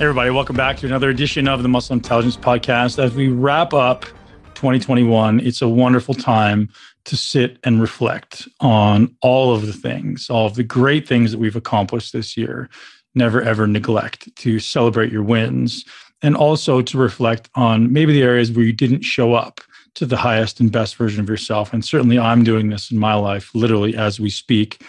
Everybody, welcome back to another edition of the Muscle Intelligence Podcast. As we wrap up 2021, it's a wonderful time to sit and reflect on all of the things, all of the great things that we've accomplished this year. Never ever neglect to celebrate your wins and also to reflect on maybe the areas where you didn't show up to the highest and best version of yourself. And certainly I'm doing this in my life, literally as we speak,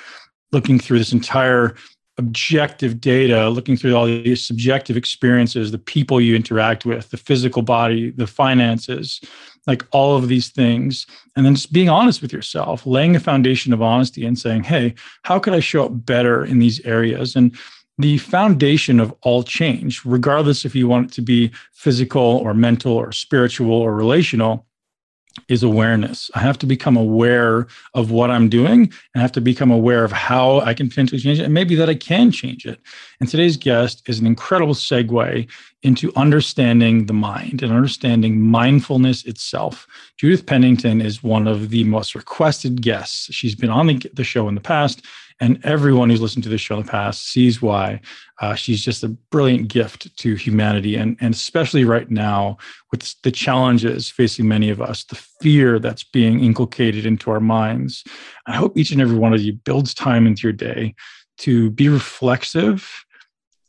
looking through this entire objective data, looking through all these subjective experiences, the people you interact with, the physical body, the finances, like all of these things. And then just being honest with yourself, laying a foundation of honesty and saying, hey, how could I show up better in these areas? And the foundation of all change, regardless if you want it to be physical or mental or spiritual or relational, is awareness. I have to become aware of what I'm doing I have to become aware of how I can potentially change it and maybe that I can change it. And today's guest is an incredible segue into understanding the mind and understanding mindfulness itself. Judith Pennington is one of the most requested guests. She's been on the, the show in the past and everyone who's listened to this show in the past sees why uh, she's just a brilliant gift to humanity. And, and especially right now, with the challenges facing many of us, the fear that's being inculcated into our minds. I hope each and every one of you builds time into your day to be reflexive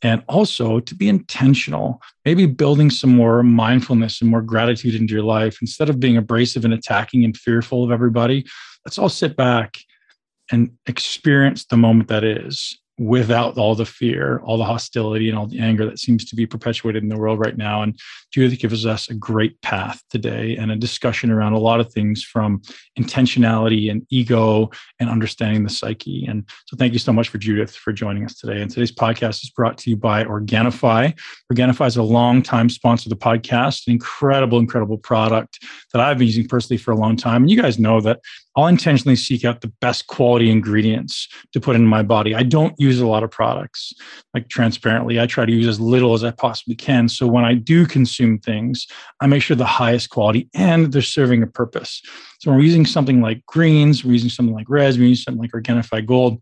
and also to be intentional, maybe building some more mindfulness and more gratitude into your life instead of being abrasive and attacking and fearful of everybody. Let's all sit back and experience the moment that is without all the fear, all the hostility, and all the anger that seems to be perpetuated in the world right now. And Judith gives us a great path today and a discussion around a lot of things from intentionality and ego and understanding the psyche. And so, thank you so much for Judith for joining us today. And today's podcast is brought to you by Organifi. Organifi is a long-time sponsor of the podcast, an incredible, incredible product that I've been using personally for a long time. And you guys know that I'll intentionally seek out the best quality ingredients to put in my body. I don't use a lot of products, like transparently. I try to use as little as I possibly can. So when I do consume things, I make sure the highest quality and they're serving a purpose. So we're using something like greens, we're using something like reds, we're using something like Organifi Gold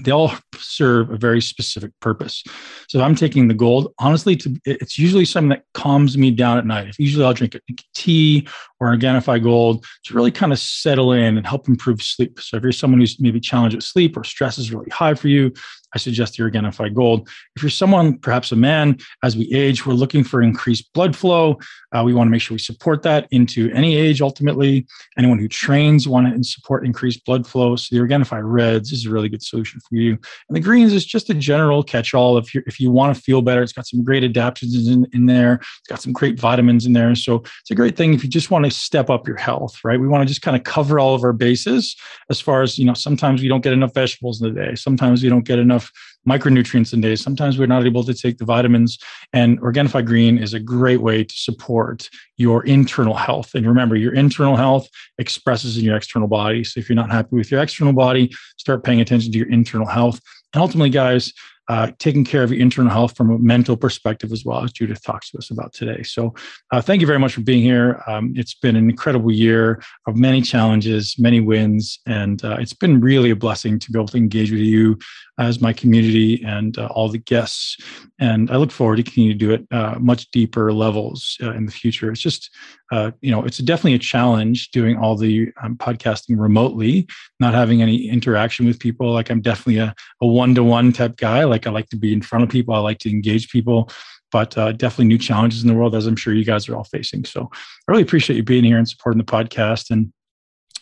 they all serve a very specific purpose. So if I'm taking the gold, honestly, to it's usually something that calms me down at night. If usually I'll drink a tea or Organifi Gold to really kind of settle in and help improve sleep. So if you're someone who's maybe challenged with sleep or stress is really high for you, I suggest your Organifi Gold. If you're someone, perhaps a man, as we age, we're looking for increased blood flow. Uh, we want to make sure we support that into any age ultimately. Anyone who trains want to support increased blood flow. So the Organifi Reds is a really good solution for you. And the greens is just a general catch-all. If you if you want to feel better, it's got some great adaptogens in, in there. It's got some great vitamins in there. So it's a great thing if you just want to step up your health, right? We want to just kind of cover all of our bases as far as, you know, sometimes we don't get enough vegetables in the day. Sometimes we don't get enough micronutrients in days. Sometimes we're not able to take the vitamins, and Organifi Green is a great way to support your internal health. And remember, your internal health expresses in your external body. So if you're not happy with your external body, start paying attention to your internal health. And ultimately, guys, uh, taking care of your internal health from a mental perspective as well, as Judith talks to us about today. So, uh, thank you very much for being here. Um, it's been an incredible year of many challenges, many wins, and uh, it's been really a blessing to be able to engage with you as my community and uh, all the guests. And I look forward to continuing to do it uh, much deeper levels in the future. It's just, you know, it's definitely a challenge doing all the um, podcasting remotely, not having any interaction with people. Like I'm definitely a, a one-to-one type guy. Like I like to be in front of people. I like to engage people but uh, definitely new challenges in the world, as I'm sure you guys are all facing. So I really appreciate you being here and supporting the podcast. And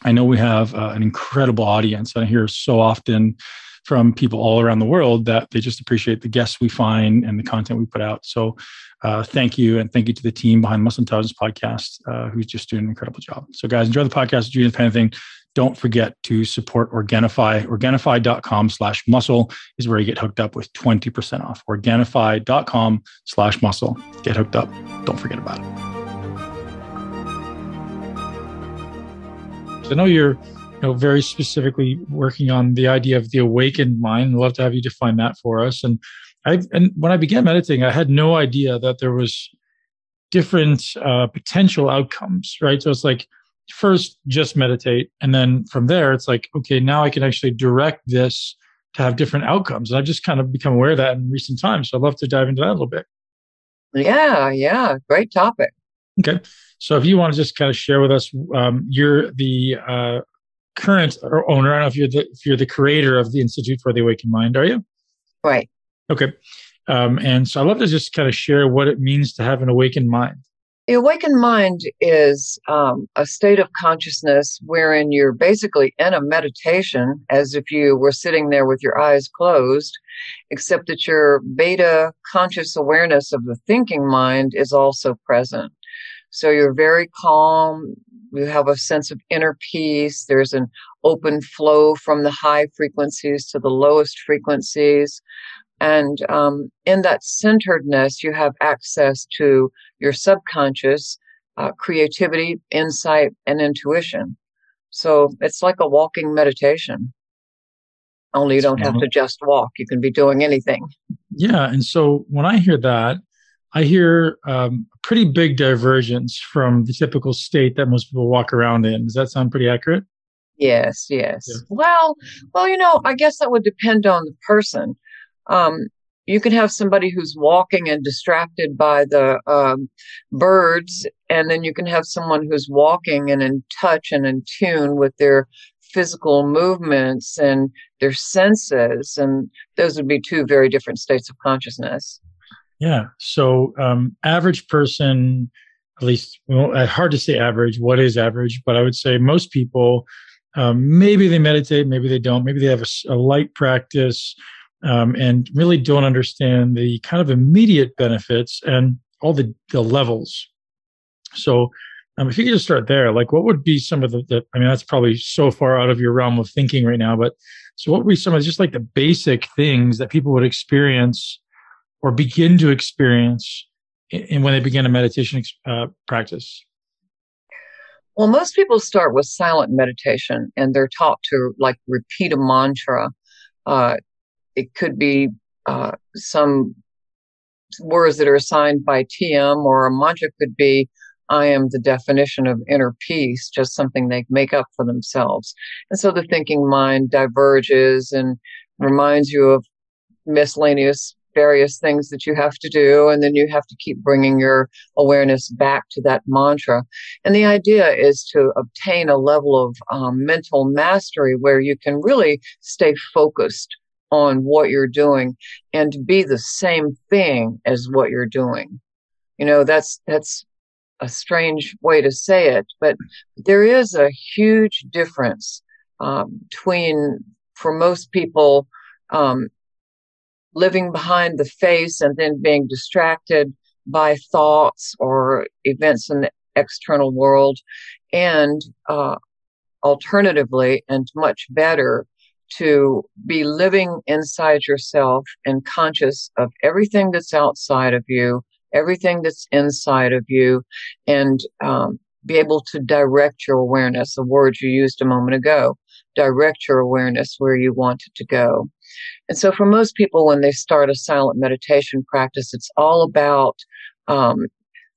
I know we have uh, an incredible audience. I hear so often from people all around the world that they just appreciate the guests we find and the content we put out. So uh, thank you. And thank you to the team behind Muscle Intelligence Podcast, uh, who's just doing an incredible job. So guys, enjoy the podcast. Judith Pennington. Don't forget to support Organifi. Organifi.com slash muscle is where you get hooked up with 20% off. Organifi.com slash muscle. Get hooked up. Don't forget about it. So I know you're you know, very specifically working on the idea of the awakened mind. I'd love to have you define that for us. And I and when I began meditating, I had no idea that there was different uh, potential outcomes. Right, so it's like first just meditate, and then from there, it's like okay, now I can actually direct this to have different outcomes. And I've just kind of become aware of that in recent times. So I'd love to dive into that a little bit. Yeah, yeah, great topic. Okay. So if you want to just kind of share with us, um, you're the uh, current owner. I don't know if you're the if you're the creator of the Institute for the Awakened Mind, are you? Right. Okay. Um, and so I'd love to just kind of share what it means to have an awakened mind. The awakened mind is um, a state of consciousness wherein you're basically in a meditation as if you were sitting there with your eyes closed, except that your beta conscious awareness of the thinking mind is also present. So you're very calm. You have a sense of inner peace. There's an open flow from the high frequencies to the lowest frequencies. And um, in that centeredness, you have access to your subconscious, uh, creativity, insight, and intuition. So it's like a walking meditation. Only you don't have to just walk. You can be doing anything. Yeah. And so when I hear that, I hear um, a pretty big divergence from the typical state that most people walk around in. Does that sound pretty accurate? Yes, yes. Yeah. Well, well, you know, I guess that would depend on the person. Um, you can have somebody who's walking and distracted by the um, birds, and then you can have someone who's walking and in touch and in tune with their physical movements and their senses, and those would be two very different states of consciousness. Yeah. So, um, average person, at least, well, uh, hard to say average. What is average? But I would say most people, um, maybe they meditate, maybe they don't, maybe they have a, a light practice, um, and really don't understand the kind of immediate benefits and all the, the levels. So, um, if you could just start there, like what would be some of the, the, I mean, that's probably so far out of your realm of thinking right now, but so what would be some of just like the basic things that people would experience or begin to experience in, when they begin a meditation uh, practice? Well, most people start with silent meditation and they're taught to like repeat a mantra. Uh, it could be uh, some words that are assigned by TM, or a mantra could be, I am the definition of inner peace, just something they make up for themselves. And so the thinking mind diverges and reminds you of miscellaneous various things that you have to do. And then you have to keep bringing your awareness back to that mantra. And the idea is to obtain a level of um, mental mastery where you can really stay focused on what you're doing and to be the same thing as what you're doing. You know, that's, that's a strange way to say it, but there is a huge difference um, between, for most people, um, living behind the face and then being distracted by thoughts or events in the external world. And uh, alternatively, and much better, to be living inside yourself and conscious of everything that's outside of you, everything that's inside of you, and um, be able to direct your awareness, the word you used a moment ago, direct your awareness where you want it to go. And so, for most people, when they start a silent meditation practice, it's all about um,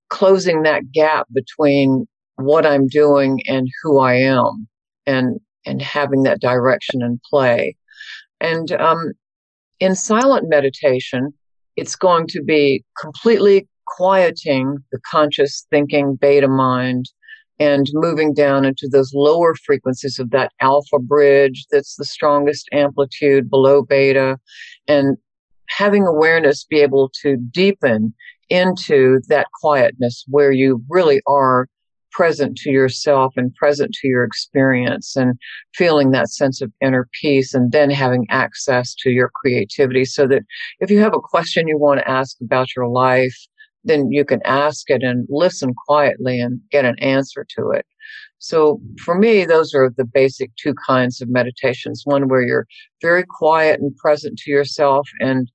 closing that gap between what I'm doing and who I am, and and having that direction and play. And um, in silent meditation, it's going to be completely quieting the conscious thinking beta mind and moving down into those lower frequencies of that alpha bridge that's the strongest amplitude below beta and having awareness be able to deepen into that quietness where you really are present to yourself and present to your experience and feeling that sense of inner peace and then having access to your creativity so that if you have a question you want to ask about your life then you can ask it and listen quietly and get an answer to it. So for me, those are the basic two kinds of meditations. One where you're very quiet and present to yourself and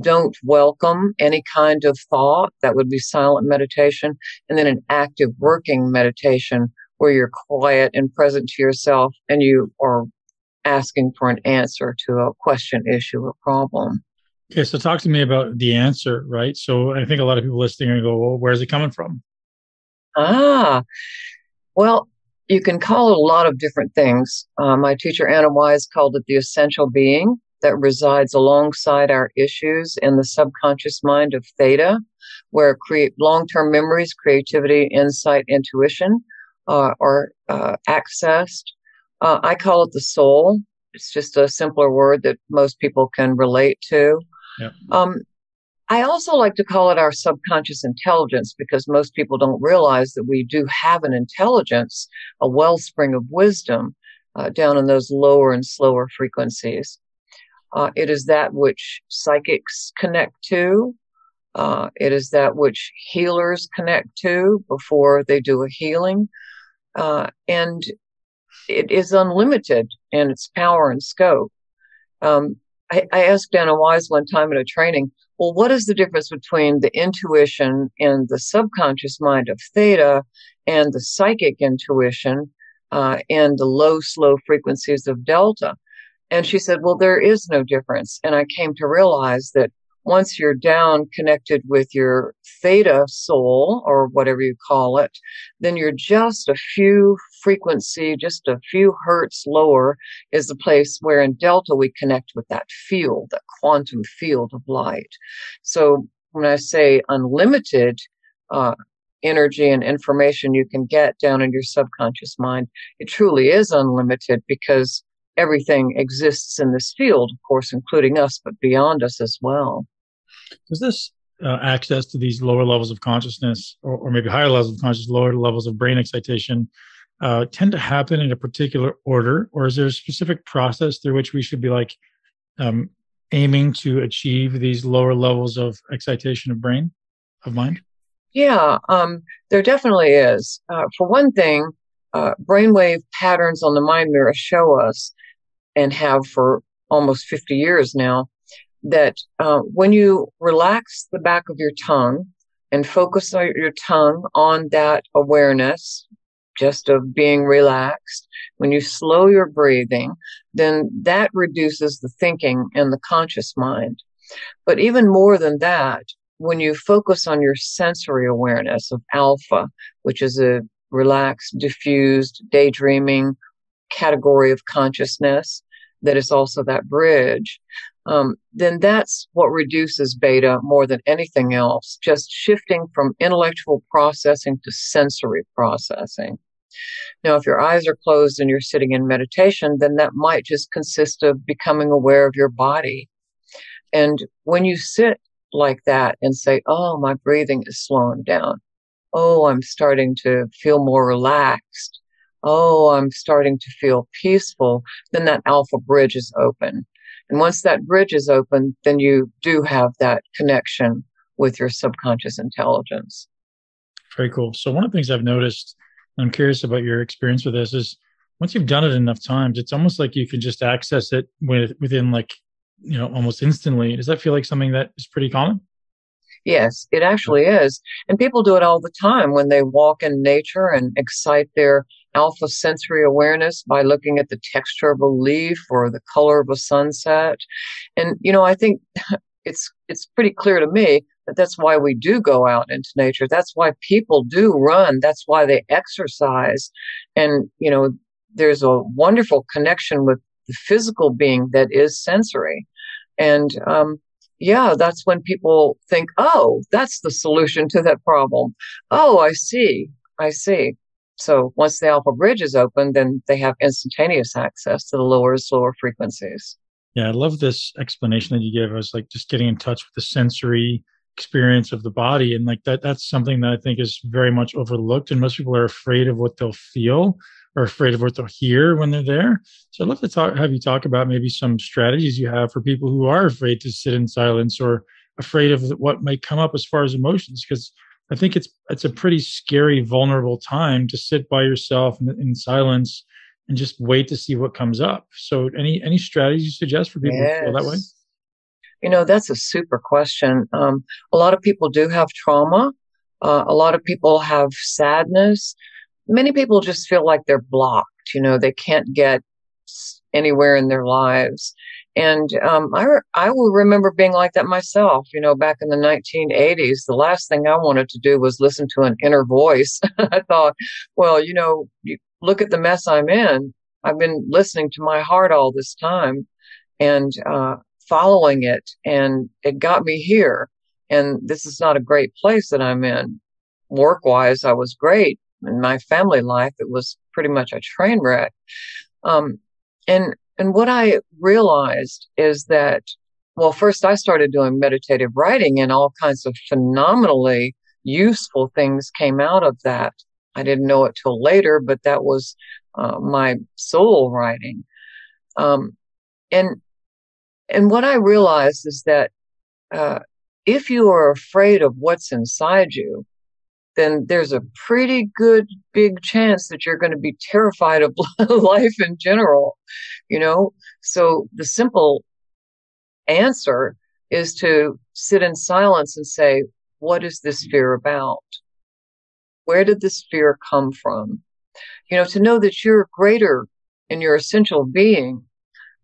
don't welcome any kind of thought. That would be silent meditation. And then an active working meditation where you're quiet and present to yourself and you are asking for an answer to a question, issue, or problem. Okay, so talk to me about the answer, right? So I think a lot of people listening are going to go, well, where's it coming from? Ah, well, you can call it a lot of different things. Uh, my teacher, Anna Wise, called it the essential being that resides alongside our issues in the subconscious mind of theta. where create long-term memories, creativity, insight, intuition uh, are uh, accessed. Uh, I call it the soul. It's just a simpler word that most people can relate to. Yep. Um, I also like to call it our subconscious intelligence because most people don't realize that we do have an intelligence, a wellspring of wisdom uh, down in those lower and slower frequencies. Uh, it is that which psychics connect to. Uh, it is that which healers connect to before they do a healing. Uh, and it is unlimited in its power and scope. Um, I, I asked Anna Wise one time at a training, well, what is the difference between the intuition and the subconscious mind of theta and the psychic intuition uh, and the low, slow frequencies of delta? And she said, well, there is no difference. And I came to realize that once you're down connected with your theta soul or whatever you call it, then you're just a few frequency, just a few hertz lower is the place where in delta we connect with that field, that quantum field of light. So when I say unlimited, uh, energy and information you can get down in your subconscious mind, it truly is unlimited because everything exists in this field, of course, including us, but beyond us as well. Does this uh, access to these lower levels of consciousness, or, or, maybe higher levels of consciousness, lower levels of brain excitation, uh, tend to happen in a particular order, or is there a specific process through which we should be like um, aiming to achieve these lower levels of excitation of brain, of mind? Yeah, um, there definitely is. Uh, for one thing, uh, brainwave patterns on the mind mirror show us, and have for almost 50 years now, that uh, when you relax the back of your tongue and focus your tongue on that awareness, just of being relaxed, when you slow your breathing, then that reduces the thinking and the conscious mind. But even more than that, when you focus on your sensory awareness of alpha, which is a relaxed, diffused, daydreaming category of consciousness that is also that bridge, um, then that's what reduces beta more than anything else, just shifting from intellectual processing to sensory processing. Now, if your eyes are closed and you're sitting in meditation, then that might just consist of becoming aware of your body. And when you sit like that and say, Oh, my breathing is slowing down. Oh, I'm starting to feel more relaxed. Oh, I'm starting to feel peaceful. Then that alpha bridge is open and once that bridge is open, then you do have that connection with your subconscious intelligence. Very cool. So one of the things I've noticed, and I'm curious about your experience with this, is once you've done it enough times, it's almost like you can just access it with, within like, you know, almost instantly. Does that feel like something that is pretty common? Yes, it actually is. And people do it all the time when they walk in nature and excite their alpha sensory awareness by looking at the texture of a leaf or the color of a sunset. And, you know, I think it's, it's pretty clear to me that that's why we do go out into nature. That's why people do run. That's why they exercise. And, you know, there's a wonderful connection with the physical being that is sensory. And, um, yeah, that's when people think, oh, that's the solution to that problem. Oh, I see. I see. So once the alpha bridge is open, then they have instantaneous access to the lower, slower frequencies. Yeah, I love this explanation that you gave I was like just getting in touch with the sensory experience of the body. And like that, that's something that I think is very much overlooked. And most people are afraid of what they'll feel or afraid of what they'll hear when they're there. So I'd love to talk, have you talk about maybe some strategies you have for people who are afraid to sit in silence or afraid of what might come up as far as emotions. Because I think it's it's a pretty scary, vulnerable time to sit by yourself in, in silence and just wait to see what comes up. So, any any strategies you suggest for people yes. feel that way? You know, that's a super question. Um, a lot of people do have trauma. Uh, a lot of people have sadness. Many people just feel like they're blocked. You know, they can't get anywhere in their lives. And um, I, I will remember being like that myself, you know, back in the 1980s. The last thing I wanted to do was listen to an inner voice. I thought, well, you know, you look at the mess I'm in. I've been listening to my heart all this time and uh, following it, and it got me here. and this is not a great place that I'm in. Work wise, I was great. In my family life, it was pretty much a train wreck. Um, and and what I realized is that, well, first I started doing meditative writing, and all kinds of phenomenally useful things came out of that. I didn't know it till later, but that was uh, my soul writing. Um, and and what I realized is that uh, if you are afraid of what's inside you, then there's a pretty good big chance that you're going to be terrified of life in general, you know? So the simple answer is to sit in silence and say, what is this fear about? Where did this fear come from? You know, to know that you're greater in your essential being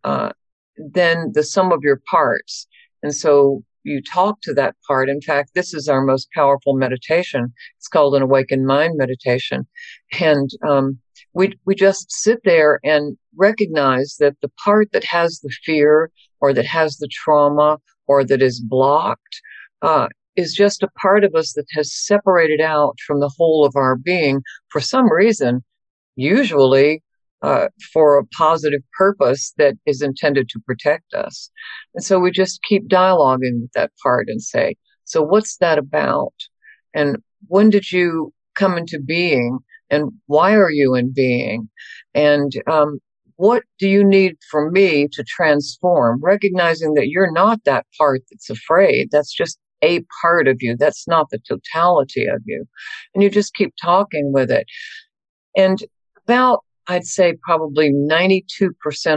uh, than the sum of your parts. And so you talk to that part. In fact, this is our most powerful meditation. It's called an awakened mind meditation. And um, we, we just sit there and recognize that the part that has the fear or that has the trauma or that is blocked uh, is just a part of us that has separated out from the whole of our being for some reason, usually uh, for a positive purpose that is intended to protect us. And so we just keep dialoguing with that part and say, so what's that about? And when did you come into being? And why are you in being? And um, what do you need from me to transform? Recognizing that you're not that part that's afraid. That's just a part of you. That's not the totality of you. And you just keep talking with it. And about I'd say probably 92%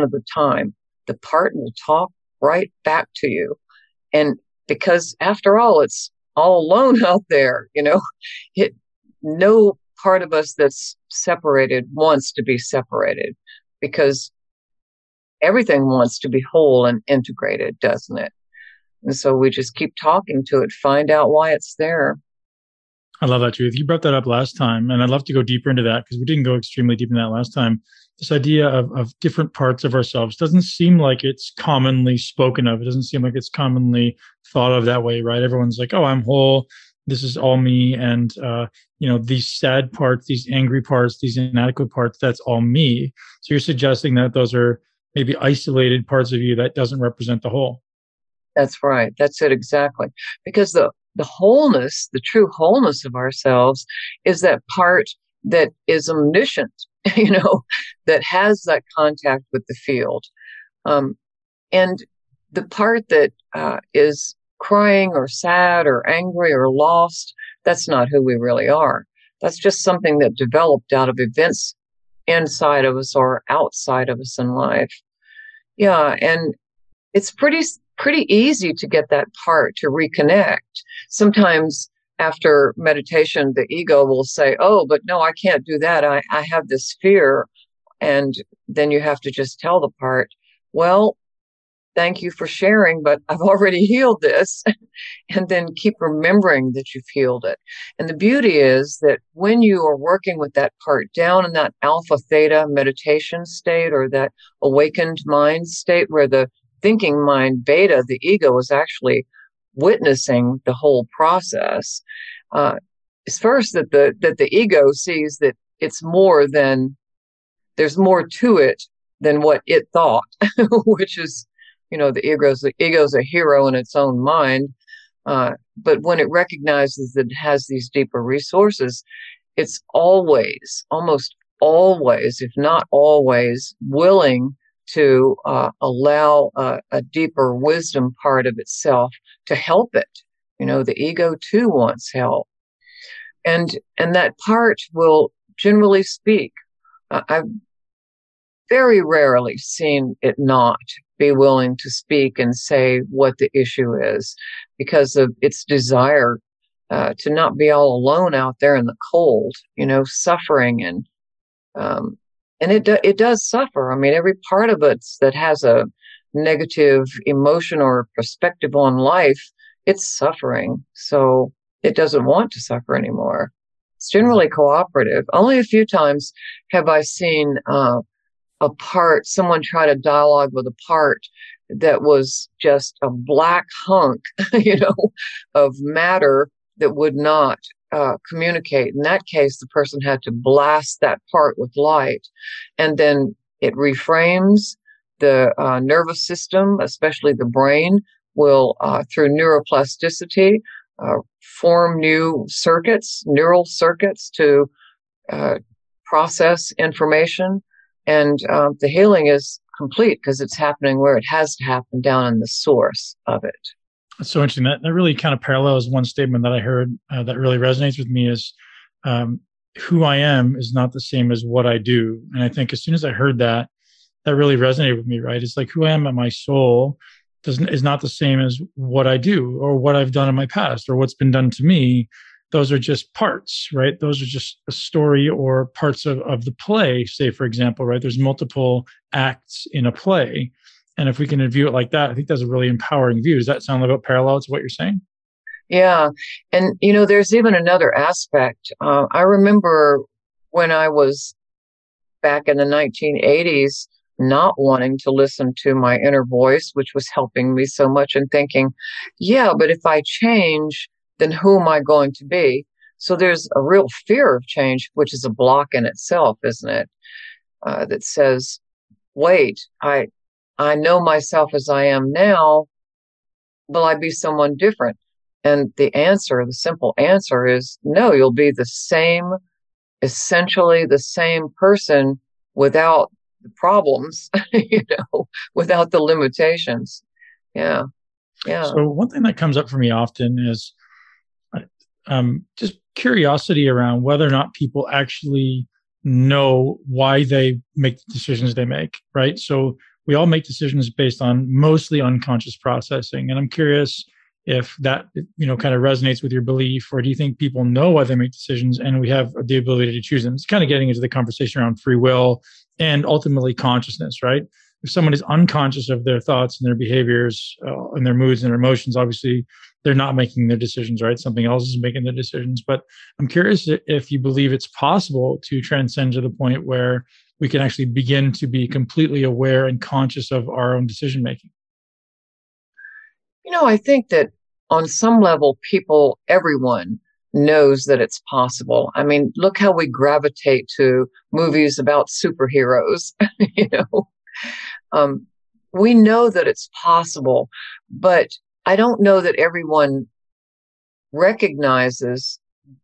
of the time, the part will talk right back to you. And because after all, it's all alone out there, you know, it, no part of us that's separated wants to be separated because everything wants to be whole and integrated, doesn't it? And so we just keep talking to it, find out why it's there. I love that, Judith. You brought that up last time, and I'd love to go deeper into that because we didn't go extremely deep in that last time. This idea of, of different parts of ourselves doesn't seem like it's commonly spoken of. It doesn't seem like it's commonly thought of that way, right? Everyone's like, oh, I'm whole. This is all me. And, uh, you know, these sad parts, these angry parts, these inadequate parts, that's all me. So you're suggesting that those are maybe isolated parts of you that doesn't represent the whole. That's right. That's it exactly. Because the the wholeness, the true wholeness of ourselves is that part that is omniscient, you know, that has that contact with the field. Um, and the part that uh, is crying or sad or angry or lost, that's not who we really are. That's just something that developed out of events inside of us or outside of us in life. Yeah. And it's pretty pretty easy to get that part to reconnect. Sometimes after meditation, the ego will say, Oh, but no, I can't do that. I, I have this fear. And then you have to just tell the part, Well, thank you for sharing, but I've already healed this. and then keep remembering that you've healed it. And the beauty is that when you are working with that part down in that alpha theta meditation state or that awakened mind state where the thinking mind beta, the ego is actually witnessing the whole process. Uh, it's first that the that the ego sees that it's more than there's more to it than what it thought, which is, you know, the ego's the ego's a hero in its own mind. Uh, but when it recognizes that it has these deeper resources, it's always, almost always, if not always, willing to uh, allow a, a deeper wisdom part of itself to help it. You know, the ego too wants help, and and that part will generally speak. Uh, I've very rarely seen it not be willing to speak and say what the issue is because of its desire uh, to not be all alone out there in the cold, you know, suffering and um, and it do, it does suffer. I mean, every part of it that has a negative emotion or perspective on life, it's suffering. So it doesn't want to suffer anymore. It's generally cooperative. Only a few times have I seen uh, a part, someone tried a dialogue with a part that was just a black hunk, you know, of matter that would not uh, communicate. In that case, the person had to blast that part with light, and then it reframes the uh, nervous system, especially the brain, will uh, through neuroplasticity uh, form new circuits, neural circuits to uh, process information, and uh, the healing is complete because it's happening where it has to happen down in the source of it. That's so interesting. That, that really kind of parallels one statement that I heard uh, that really resonates with me is um, who I am is not the same as what I do. And I think as soon as I heard that, that really resonated with me, right? It's like who I am at my soul doesn't is not the same as what I do or what I've done in my past or what's been done to me. Those are just parts, right? Those are just a story or parts of, of the play, say, for example, right? There's multiple acts in a play. And if we can view it like that, I think that's a really empowering view. Does that sound about parallel to what you're saying? Yeah. And, you know, there's even another aspect. Uh, I remember when I was back in the 1980s, not wanting to listen to my inner voice, which was helping me so much, and thinking, yeah, but if I change, then who am I going to be? So there's a real fear of change, which is a block in itself, isn't it? Uh, that says, wait, I, I know myself as I am now. Will I be someone different? And the answer, the simple answer is no, you'll be the same, essentially the same person without the problems, you know, without the limitations. Yeah. Yeah. So one thing that comes up for me often is um, just curiosity around whether or not people actually know why they make the decisions they make, right? So we all make decisions based on mostly unconscious processing. And I'm curious if that, you know, kind of resonates with your belief, or do you think people know why they make decisions and we have the ability to choose them? It's kind of getting into the conversation around free will and ultimately consciousness, right? If someone is unconscious of their thoughts and their behaviors uh, and their moods and their emotions, obviously they're not making their decisions, right? Something else is making their decisions. But I'm curious if you believe it's possible to transcend to the point where we can actually begin to be completely aware and conscious of our own decision making. You know, I think that on some level, people, everyone knows that it's possible. I mean, look how we gravitate to movies about superheroes, you know. Um, we know that it's possible, but I don't know that everyone recognizes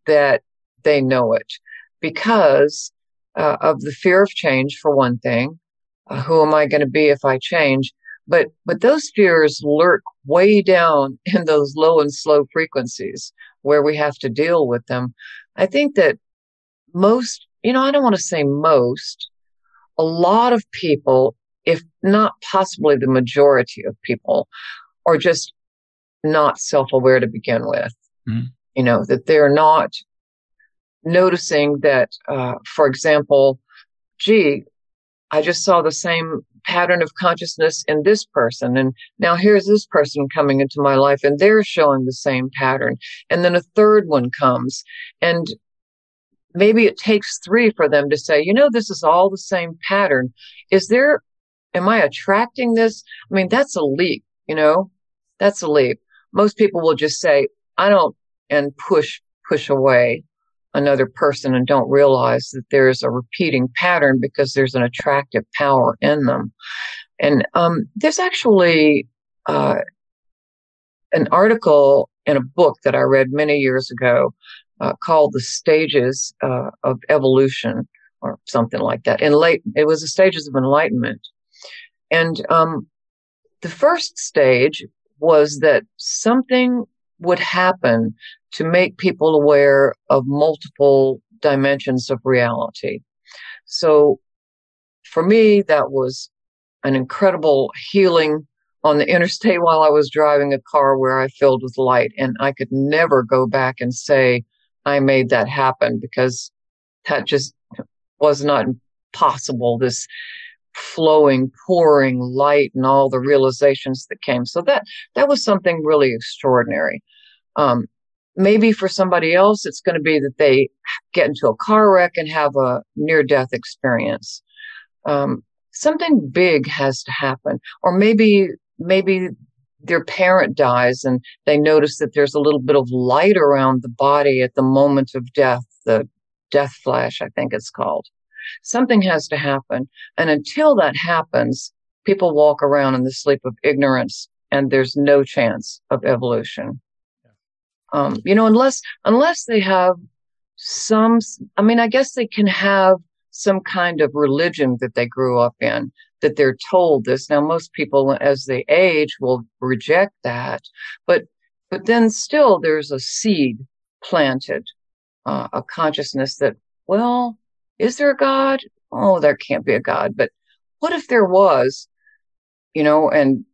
that they know it because uh, of the fear of change, for one thing. Uh, who am I going to be if I change? But but those fears lurk way down in those low and slow frequencies where we have to deal with them. I think that most, you know, I don't want to say most, a lot of people, if not possibly the majority of people, are just not self aware to begin with. Mm-hmm. You know, that they're not noticing that, uh, for example, gee, I just saw the same pattern of consciousness in this person. And now here's this person coming into my life and they're showing the same pattern. And then a third one comes. And maybe it takes three for them to say, you know, this is all the same pattern. Is there, am I attracting this? I mean, that's a leap, you know, that's a leap most people will just say, I don't, and push, push away another person and don't realize that there's a repeating pattern because there's an attractive power in them. And um, there's actually uh, an article in a book that I read many years ago uh, called "The Stages uh, of Evolution" or something like that. In late, it was the stages of enlightenment, and um, the first stage was that something would happen to make people aware of multiple dimensions of reality. So for me, that was an incredible healing on the interstate while I was driving a car where I filled with light. And I could never go back and say I made that happen because that just was not possible. This flowing, pouring light and all the realizations that came. So that that was something really extraordinary. Um, maybe for somebody else, it's going to be that they get into a car wreck and have a near death experience. Um, something big has to happen. Or maybe, maybe their parent dies and they notice that there's a little bit of light around the body at the moment of death, the death flash, I think it's called. Something has to happen. And until that happens, people walk around in the sleep of ignorance and there's no chance of evolution. Um, you know, unless, unless they have some, I mean, I guess they can have some kind of religion that they grew up in that they're told this. Now, most people, as they age, will reject that, but but then still, there's a seed planted, uh, a consciousness that, well, is there a God? Oh, there can't be a God. But what if there was? You know, and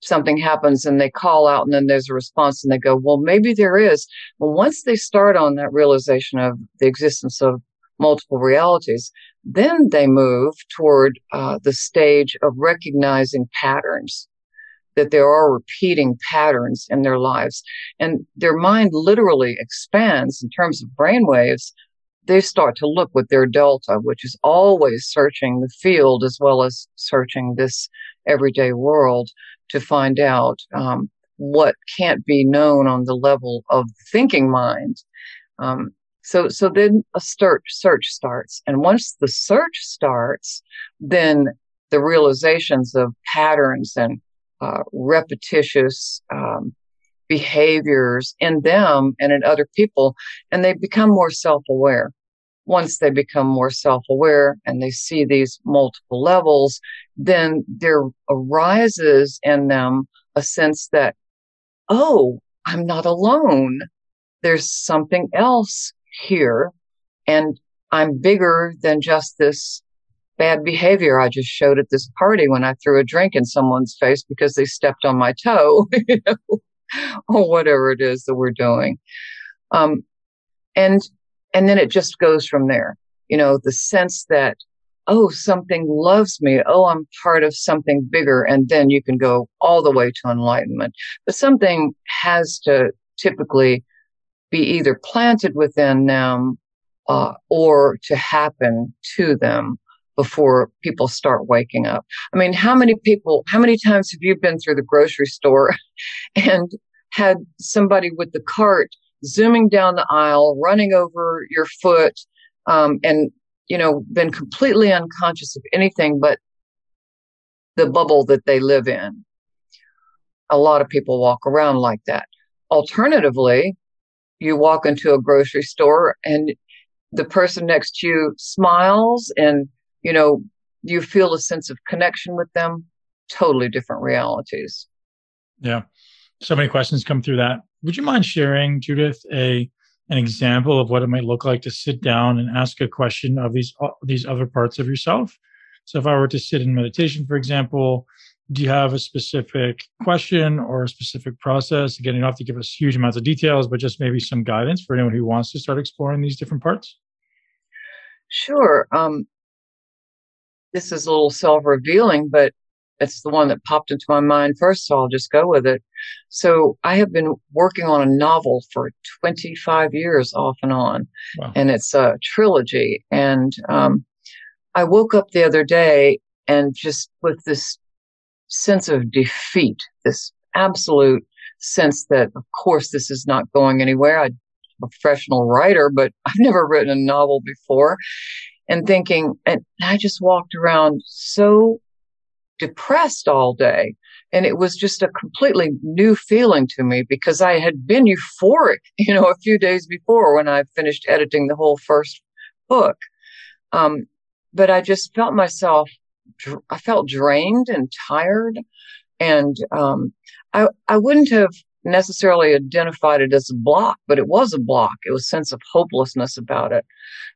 something happens and they call out and then there's a response and they go, well, maybe there is. Well, once they start on that realization of the existence of multiple realities, then they move toward uh, the stage of recognizing patterns, that there are repeating patterns in their lives. And their mind literally expands in terms of brain waves. They start to look with their delta, which is always searching the field as well as searching this everyday world to find out um, what can't be known on the level of thinking mind. Um, so, so then a search, search starts. And once the search starts, then the realizations of patterns and uh, repetitious um, behaviors in them and in other people, and they become more self-aware. Once they become more self-aware and they see these multiple levels, then there arises in them a sense that, oh, I'm not alone. There's something else here and I'm bigger than just this bad behavior I just showed at this party when I threw a drink in someone's face because they stepped on my toe, you know, or whatever it is that we're doing. Um, and, and then it just goes from there. You know, the sense that, oh, something loves me. Oh, I'm part of something bigger. And then you can go all the way to enlightenment. But something has to typically be either planted within them uh, or to happen to them before people start waking up. I mean, how many people, how many times have you been through the grocery store and had somebody with the cart zooming down the aisle, running over your foot, um, and, you know, been completely unconscious of anything but the bubble that they live in? A lot of people walk around like that. Alternatively, you walk into a grocery store and the person next to you smiles and, you know, you feel a sense of connection with them. Totally different realities. Yeah. So many questions come through that. Would you mind sharing, Judith, a an example of what it might look like to sit down and ask a question of these uh, these other parts of yourself? So if I were to sit in meditation, for example, do you have a specific question or a specific process? Again, you don't have to give us huge amounts of details, but just maybe some guidance for anyone who wants to start exploring these different parts. Sure. Um, this is a little self-revealing, but it's the one that popped into my mind first, so I'll just go with it. So I have been working on a novel for 25 years off and on, wow. and it's a trilogy. And um, I woke up the other day and just with this sense of defeat, this absolute sense that, of course, this is not going anywhere. I'm a professional writer, but I've never written a novel before. And thinking, and I just walked around so depressed all day. And it was just a completely new feeling to me because I had been euphoric, you know, a few days before when I finished editing the whole first book. Um, but I just felt myself I felt drained and tired. And um, I, I wouldn't have necessarily identified it as a block, but it was a block. It was a sense of hopelessness about it.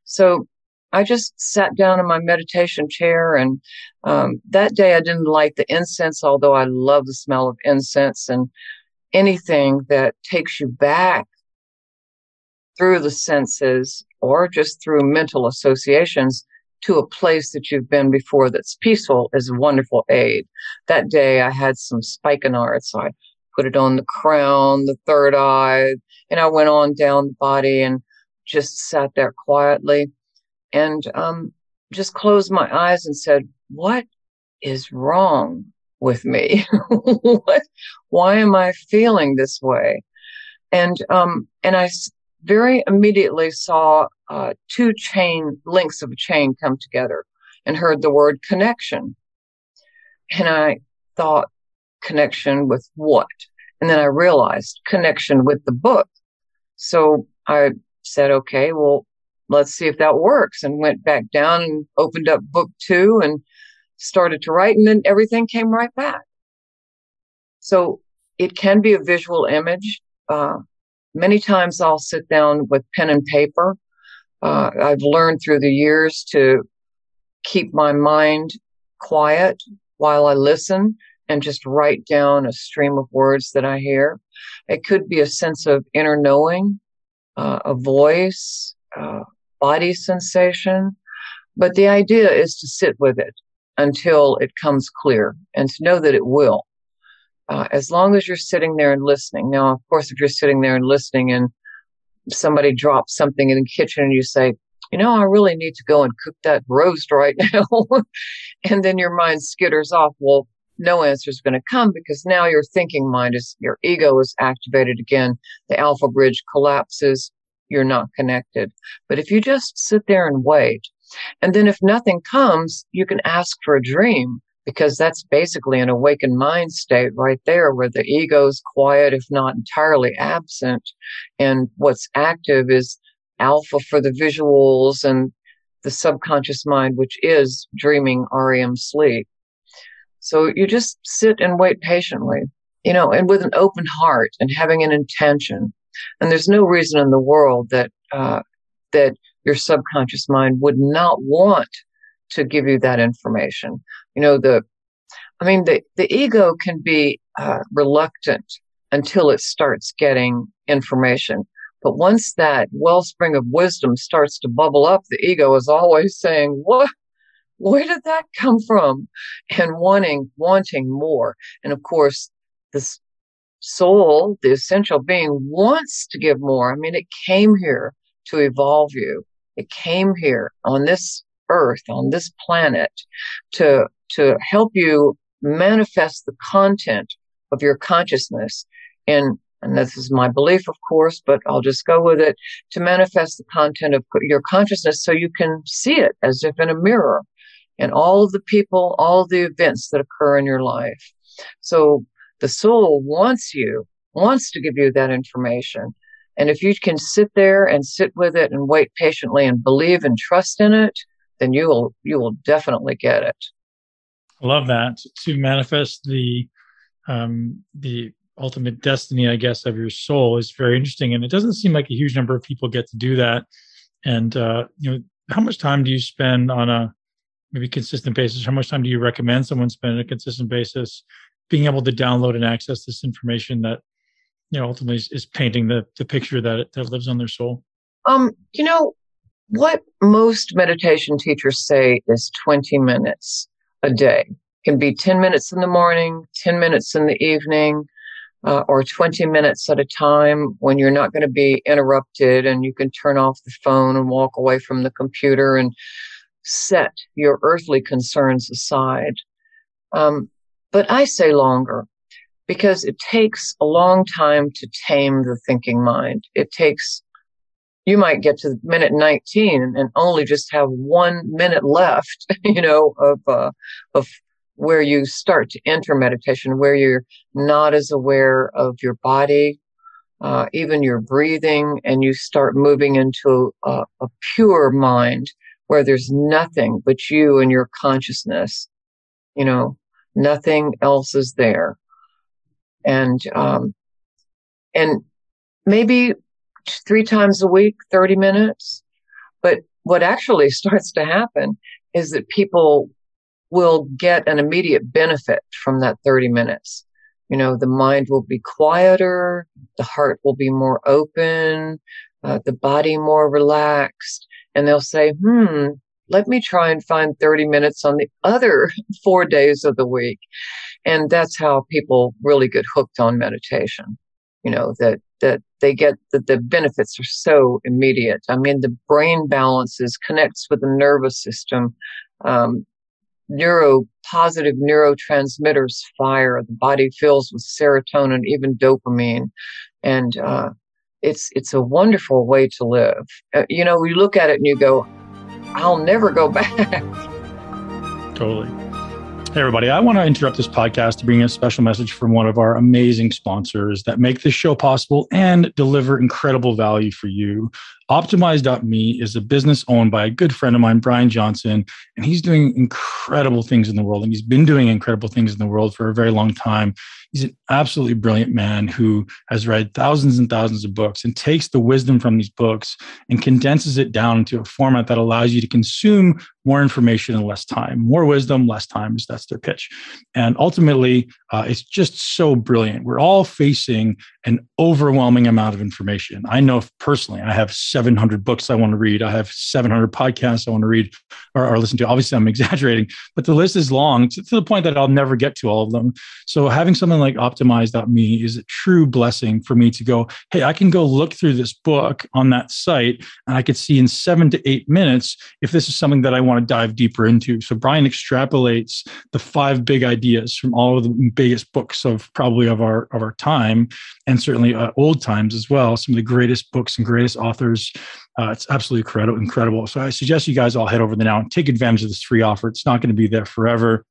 So I just sat down in my meditation chair and um, that day I didn't light the incense, although I love the smell of incense and anything that takes you back through the senses or just through mental associations to a place that you've been before that's peaceful is a wonderful aid. That day I had some spikenard, so I put it on the crown, the third eye, and I went on down the body and just sat there quietly and um, just closed my eyes and said, What is wrong with me? what, why am I feeling this way? And, um, and I very immediately saw uh, two chain links of a chain come together and heard the word connection. And I thought, connection with what? And then I realized connection with the book. So I said, okay, well, let's see if that works and went back down and opened up book two and started to write and then everything came right back. So it can be a visual image. Uh, many times I'll sit down with pen and paper. Uh, I've learned through the years to keep my mind quiet while I listen and just write down a stream of words that I hear. It could be a sense of inner knowing, uh, a voice, uh, body sensation. But the idea is to sit with it until it comes clear and to know that it will. Uh, as long as you're sitting there and listening. Now, of course, if you're sitting there and listening and somebody drops something in the kitchen and you say, you know, I really need to go and cook that roast right now. and then your mind skitters off. Well, no answer is going to come because now your thinking mind is, your ego is activated again. The alpha bridge collapses. You're not connected. But if you just sit there and wait, and then if nothing comes, you can ask for a dream because that's basically an awakened mind state right there where the ego is quiet, if not entirely absent. And what's active is alpha for the visuals and the subconscious mind, which is dreaming REM sleep. So you just sit and wait patiently, you know, and with an open heart and having an intention. And there's no reason in the world that, uh, that your subconscious mind would not want to give you that information. You know, the, I mean, the, the ego can be uh, reluctant until it starts getting information. But once that wellspring of wisdom starts to bubble up, the ego is always saying, what? Where did that come from? And wanting, wanting more. And of course, this soul, the essential being wants to give more. I mean, it came here to evolve you. It came here on this earth, on this planet to, to help you manifest the content of your consciousness in and this is my belief, of course, but I'll just go with it to manifest the content of your consciousness so you can see it as if in a mirror and all of the people, all the events that occur in your life. So the soul wants you, wants to give you that information. And if you can sit there and sit with it and wait patiently and believe and trust in it, then you will you will definitely get it. I love that to manifest the um, the ultimate destiny, I guess, of your soul is very interesting, and it doesn't seem like a huge number of people get to do that. And uh, you know, how much time do you spend on a maybe consistent basis? How much time do you recommend someone spend on a consistent basis, being able to download and access this information that you know ultimately is, is painting the the picture that that lives on their soul? Um, you know, what most meditation teachers say is 20 minutes a day. It can be 10 minutes in the morning, 10 minutes in the evening, uh, or 20 minutes at a time when you're not going to be interrupted and you can turn off the phone and walk away from the computer and set your earthly concerns aside. Um, but I say longer because it takes a long time to tame the thinking mind. It takes, you might get to minute 19 and only just have one minute left, you know, of, uh, of where you start to enter meditation, where you're not as aware of your body, uh, even your breathing, and you start moving into a, a, pure mind where there's nothing but you and your consciousness. You know, nothing else is there. And, um, and maybe three times a week, 30 minutes. But what actually starts to happen is that people will get an immediate benefit from that 30 minutes. You know, the mind will be quieter, the heart will be more open, uh, the body more relaxed, and they'll say, hmm, let me try and find 30 minutes on the other four days of the week. And that's how people really get hooked on meditation. You know, that, that they get that the benefits are so immediate. I mean, the brain balances, connects with the nervous system. Um, neuro positive neurotransmitters fire. The body fills with serotonin, even dopamine, and uh, it's it's a wonderful way to live. Uh, you know, you look at it and you go, "I'll never go back." Totally. Hey, everybody. I want to interrupt this podcast to bring a special message from one of our amazing sponsors that make this show possible and deliver incredible value for you. Optimize.me is a business owned by a good friend of mine, Brian Johnson, and he's doing incredible things in the world. And he's been doing incredible things in the world for a very long time. He's an absolutely brilliant man who has read thousands and thousands of books and takes the wisdom from these books and condenses it down into a format that allows you to consume more information in less time, more wisdom, less time. Is that's their pitch. And ultimately, uh, it's just so brilliant. We're all facing an overwhelming amount of information. I know personally, I have 700 books I want to read. I have 700 podcasts I want to read or, or listen to. Obviously, I'm exaggerating, but the list is long to, the point that I'll never get to all of them. So having something like optimize.me is a true blessing for me to go, hey, I can go look through this book on that site and I could see in seven to eight minutes if this is something that I want to dive deeper into. So Brian extrapolates the five big ideas from all of the biggest books of probably of our of our time and certainly uh, old times as well. Some of the greatest books and greatest authors. Uh, it's absolutely incredible, incredible. So I suggest you guys all head over there now and take advantage of this free offer. It's not going to be there forever.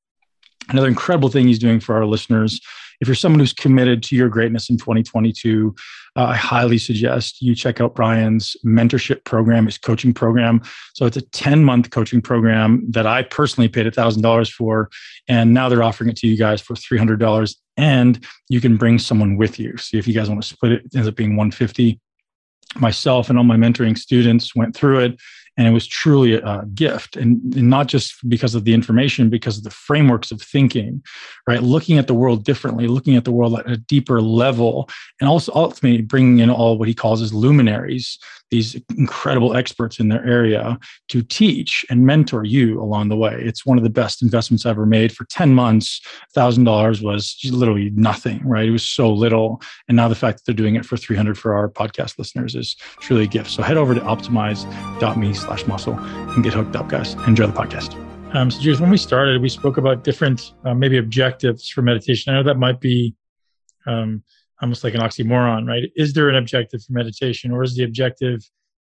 Another incredible thing he's doing for our listeners if you're someone who's committed to your greatness in 2022, uh, I highly suggest you check out Brian's mentorship program, his coaching program. So it's a 10 month coaching program that I personally paid $1,000 for. And now they're offering it to you guys for $300. And you can bring someone with you. See if you guys want to split it, it ends up being 150 myself and all my mentoring students went through it and it was truly a gift. And, and, not just because of the information because of the frameworks of thinking right? Looking at the world differently looking at the world at a deeper level and also ultimately bringing in all what he calls his luminaries these incredible experts in their area to teach and mentor you along the way. It's one of the best investments i ever made. For 10 months $1000 was literally nothing right? It was so little. And now the fact that they're doing it for 300 for our podcast listeners is truly a gift. So head over to optimize.me slash muscle and get hooked up, guys. Enjoy the podcast. Um, so, Judith, when we started, we spoke about different uh, maybe objectives for meditation. I know that might be um, almost like an oxymoron, right? Is there an objective for meditation, or is the objective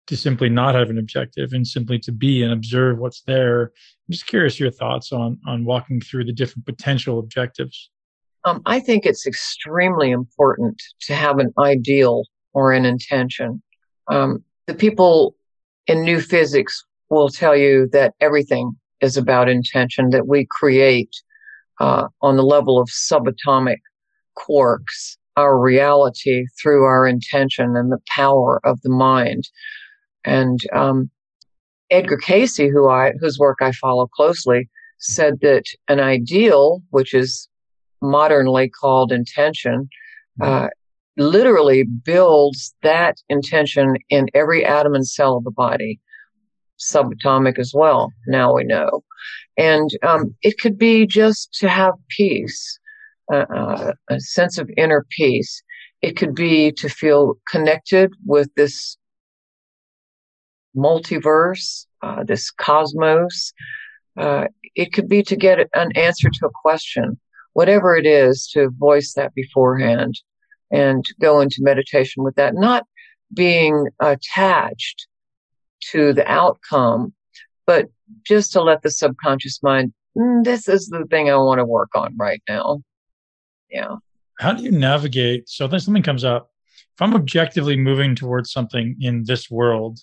to simply not have an objective and simply to be and observe what's there? I'm just curious your thoughts on on walking through the different potential objectives. Um, I think it's extremely important to have an ideal or an intention. Um, the people in new physics will tell you that everything is about intention, that we create uh, on the level of subatomic quarks our reality through our intention and the power of the mind. And um, Edgar Cayce, who I whose work I follow closely, said that an ideal, which is modernly called intention, uh, literally builds that intention in every atom and cell of the body, subatomic as well. Now we know. And um, it could be just to have peace, uh, uh, a sense of inner peace. It could be to feel connected with this multiverse, uh, this cosmos. Uh, it could be to get an answer to a question, whatever it is, to voice that beforehand and go into meditation with that, not being attached to the outcome, but just to let the subconscious mind, mm, this is the thing I want to work on right now. Yeah. How do you navigate? So then something comes up. If I'm objectively moving towards something in this world,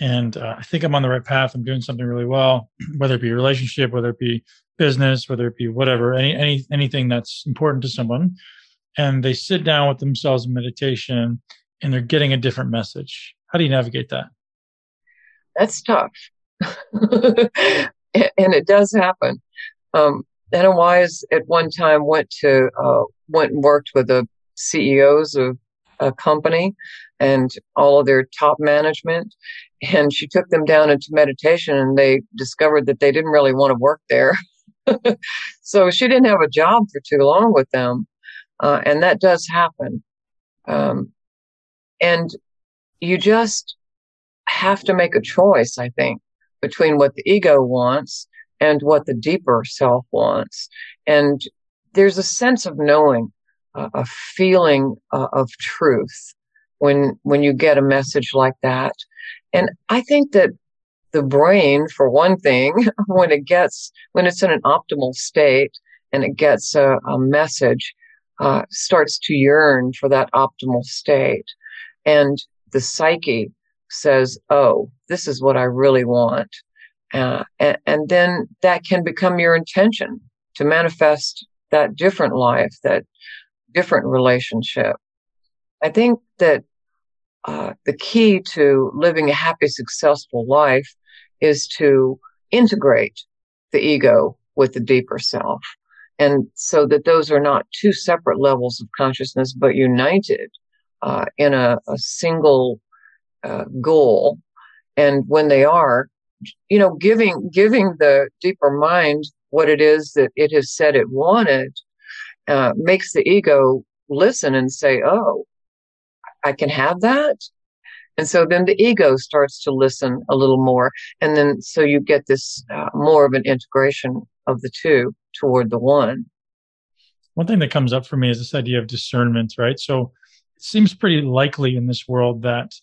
and uh, I think I'm on the right path, I'm doing something really well, whether it be a relationship, whether it be business, whether it be whatever, any, any anything that's important to someone, and they sit down with themselves in meditation and they're getting a different message. How do you navigate that? That's tough. and it does happen. Um, Anna Wise at one time went to uh, went and worked with the CEOs of a company and all of their top management, and she took them down into meditation, and they discovered that they didn't really want to work there. so she didn't have a job for too long with them. Uh, and that does happen. Um, and you just have to make a choice, I think, between what the ego wants and what the deeper self wants. And there's a sense of knowing, uh, a feeling uh, of truth when when you get a message like that. And I think that the brain, for one thing, when it gets when it's in an optimal state and it gets a, a message, uh, starts to yearn for that optimal state, and the psyche says, "Oh, this is what I really want," uh, and, and then that can become your intention to manifest that different life, that different relationship. I think that uh, the key to living a happy, successful life is to integrate the ego with the deeper self. And so that those are not two separate levels of consciousness, but united uh, in a, a single uh, goal. And when they are, you know, giving giving the deeper mind what it is that it has said it wanted uh, makes the ego listen and say, "Oh, I can have that." And so then the ego starts to listen a little more. And then so you get this uh, more of an integration of the two toward the one. One thing that comes up for me is this idea of discernment, right? So it seems pretty likely in this world that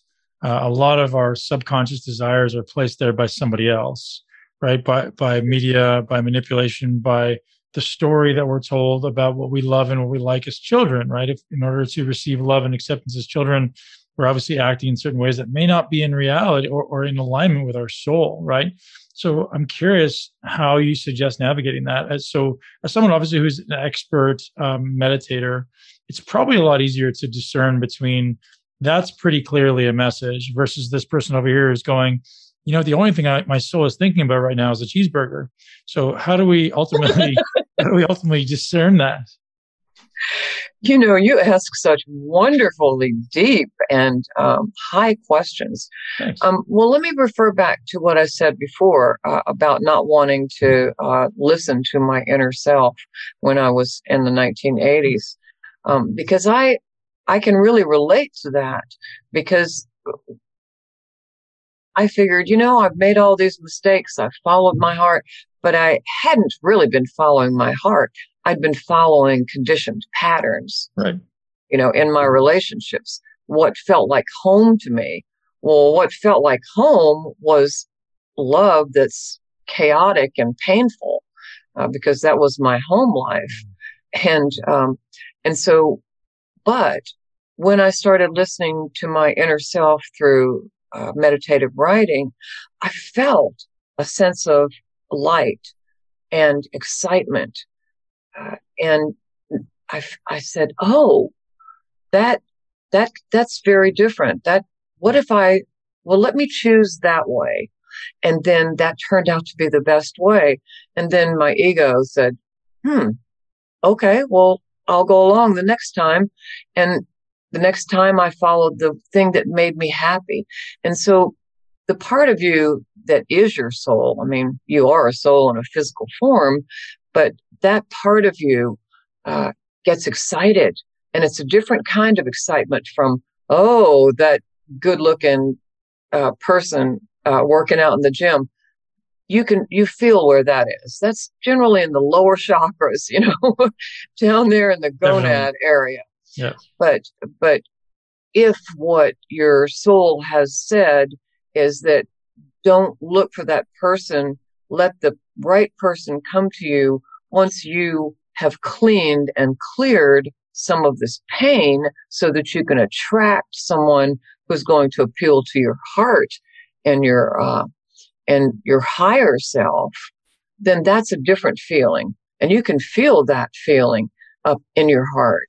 uh, a lot of our subconscious desires are placed there by somebody else, right? By by media, by manipulation, by the story that we're told about what we love and what we like as children, right? If in order to receive love and acceptance as children, we're obviously acting in certain ways that may not be in reality or, or in alignment with our soul, right? So I'm curious how you suggest navigating that. As, so, as someone obviously who's an expert um, meditator, it's probably a lot easier to discern between that's pretty clearly a message versus this person over here is going, you know, the only thing I, my soul is thinking about right now is a cheeseburger. So how do we ultimately how do we ultimately discern that? You know, you ask such wonderfully deep and um, high questions. Um, well, let me refer back to what I said before uh, about not wanting to uh, listen to my inner self when I was in the 1980s, um, because I I can really relate to that because I figured, you know, I've made all these mistakes. I've followed my heart, but I hadn't really been following my heart. I'd been following conditioned patterns. Right. You know, in my relationships, what felt like home to me. Well, what felt like home was love that's chaotic and painful uh, because that was my home life. And, um, and so, but when I started listening to my inner self through uh, meditative writing, I felt a sense of light and excitement. And I, I said, Oh, that, that, that's very different. That, what if I, well, let me choose that way. And then that turned out to be the best way. And then my ego said, hmm, okay, well, I'll go along the next time. And the next time I followed the thing that made me happy. And so the part of you that is your soul, I mean, you are a soul in a physical form, but that part of you uh, gets excited. And it's a different kind of excitement from, oh, that good looking uh, person uh, working out in the gym. You can, you feel where that is. That's generally in the lower chakras, you know, down there in the gonad Definitely. area. Yeah. But but if what your soul has said is that don't look for that person, let the right person come to you once you have cleaned and cleared some of this pain so that you can attract someone who's going to appeal to your heart and your uh, and your higher self then that's a different feeling. And you can feel that feeling up in your heart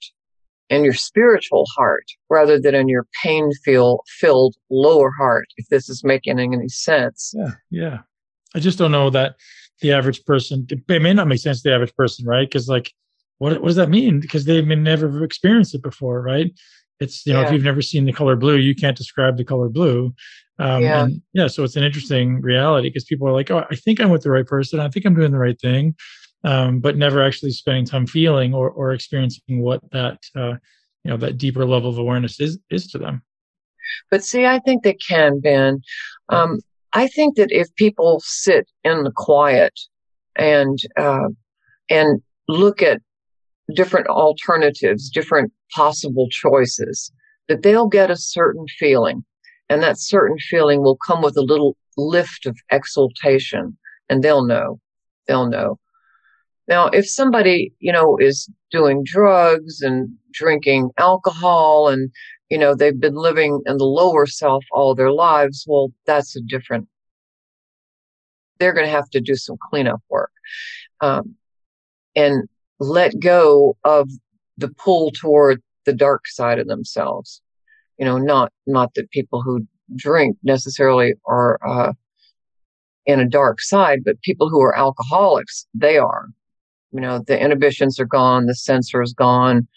in your spiritual heart rather than in your pain feel filled lower heart if this is making any sense. Yeah yeah. I just don't know that the average person it may not make sense to the average person right? Because like what, what does that mean? Because they may never experienced it before right? It's you know yeah. if you've never seen the color blue you can't describe the color blue. Um, yeah. And yeah so it's an interesting reality because people are like oh i think i'm with the right person. I think i'm doing the right thing. Um, but never actually spending time feeling or, or experiencing what that uh, you know that deeper level of awareness is is to them. But see i think they can ben. Um, i think that if people sit in the quiet and uh, and look at different alternatives, different possible choices, that they'll get a certain feeling. And that certain feeling will come with a little lift of exultation, and they'll know. They'll know. Now, if somebody, you know, is doing drugs and drinking alcohol and, you know, they've been living in the lower self all their lives, well, that's a different, they're going to have to do some cleanup work. Um, and let go of the pull toward the dark side of themselves. You know, not not that people who drink necessarily are uh, in a dark side, but people who are alcoholics, they are. You know, the inhibitions are gone, the censor is gone.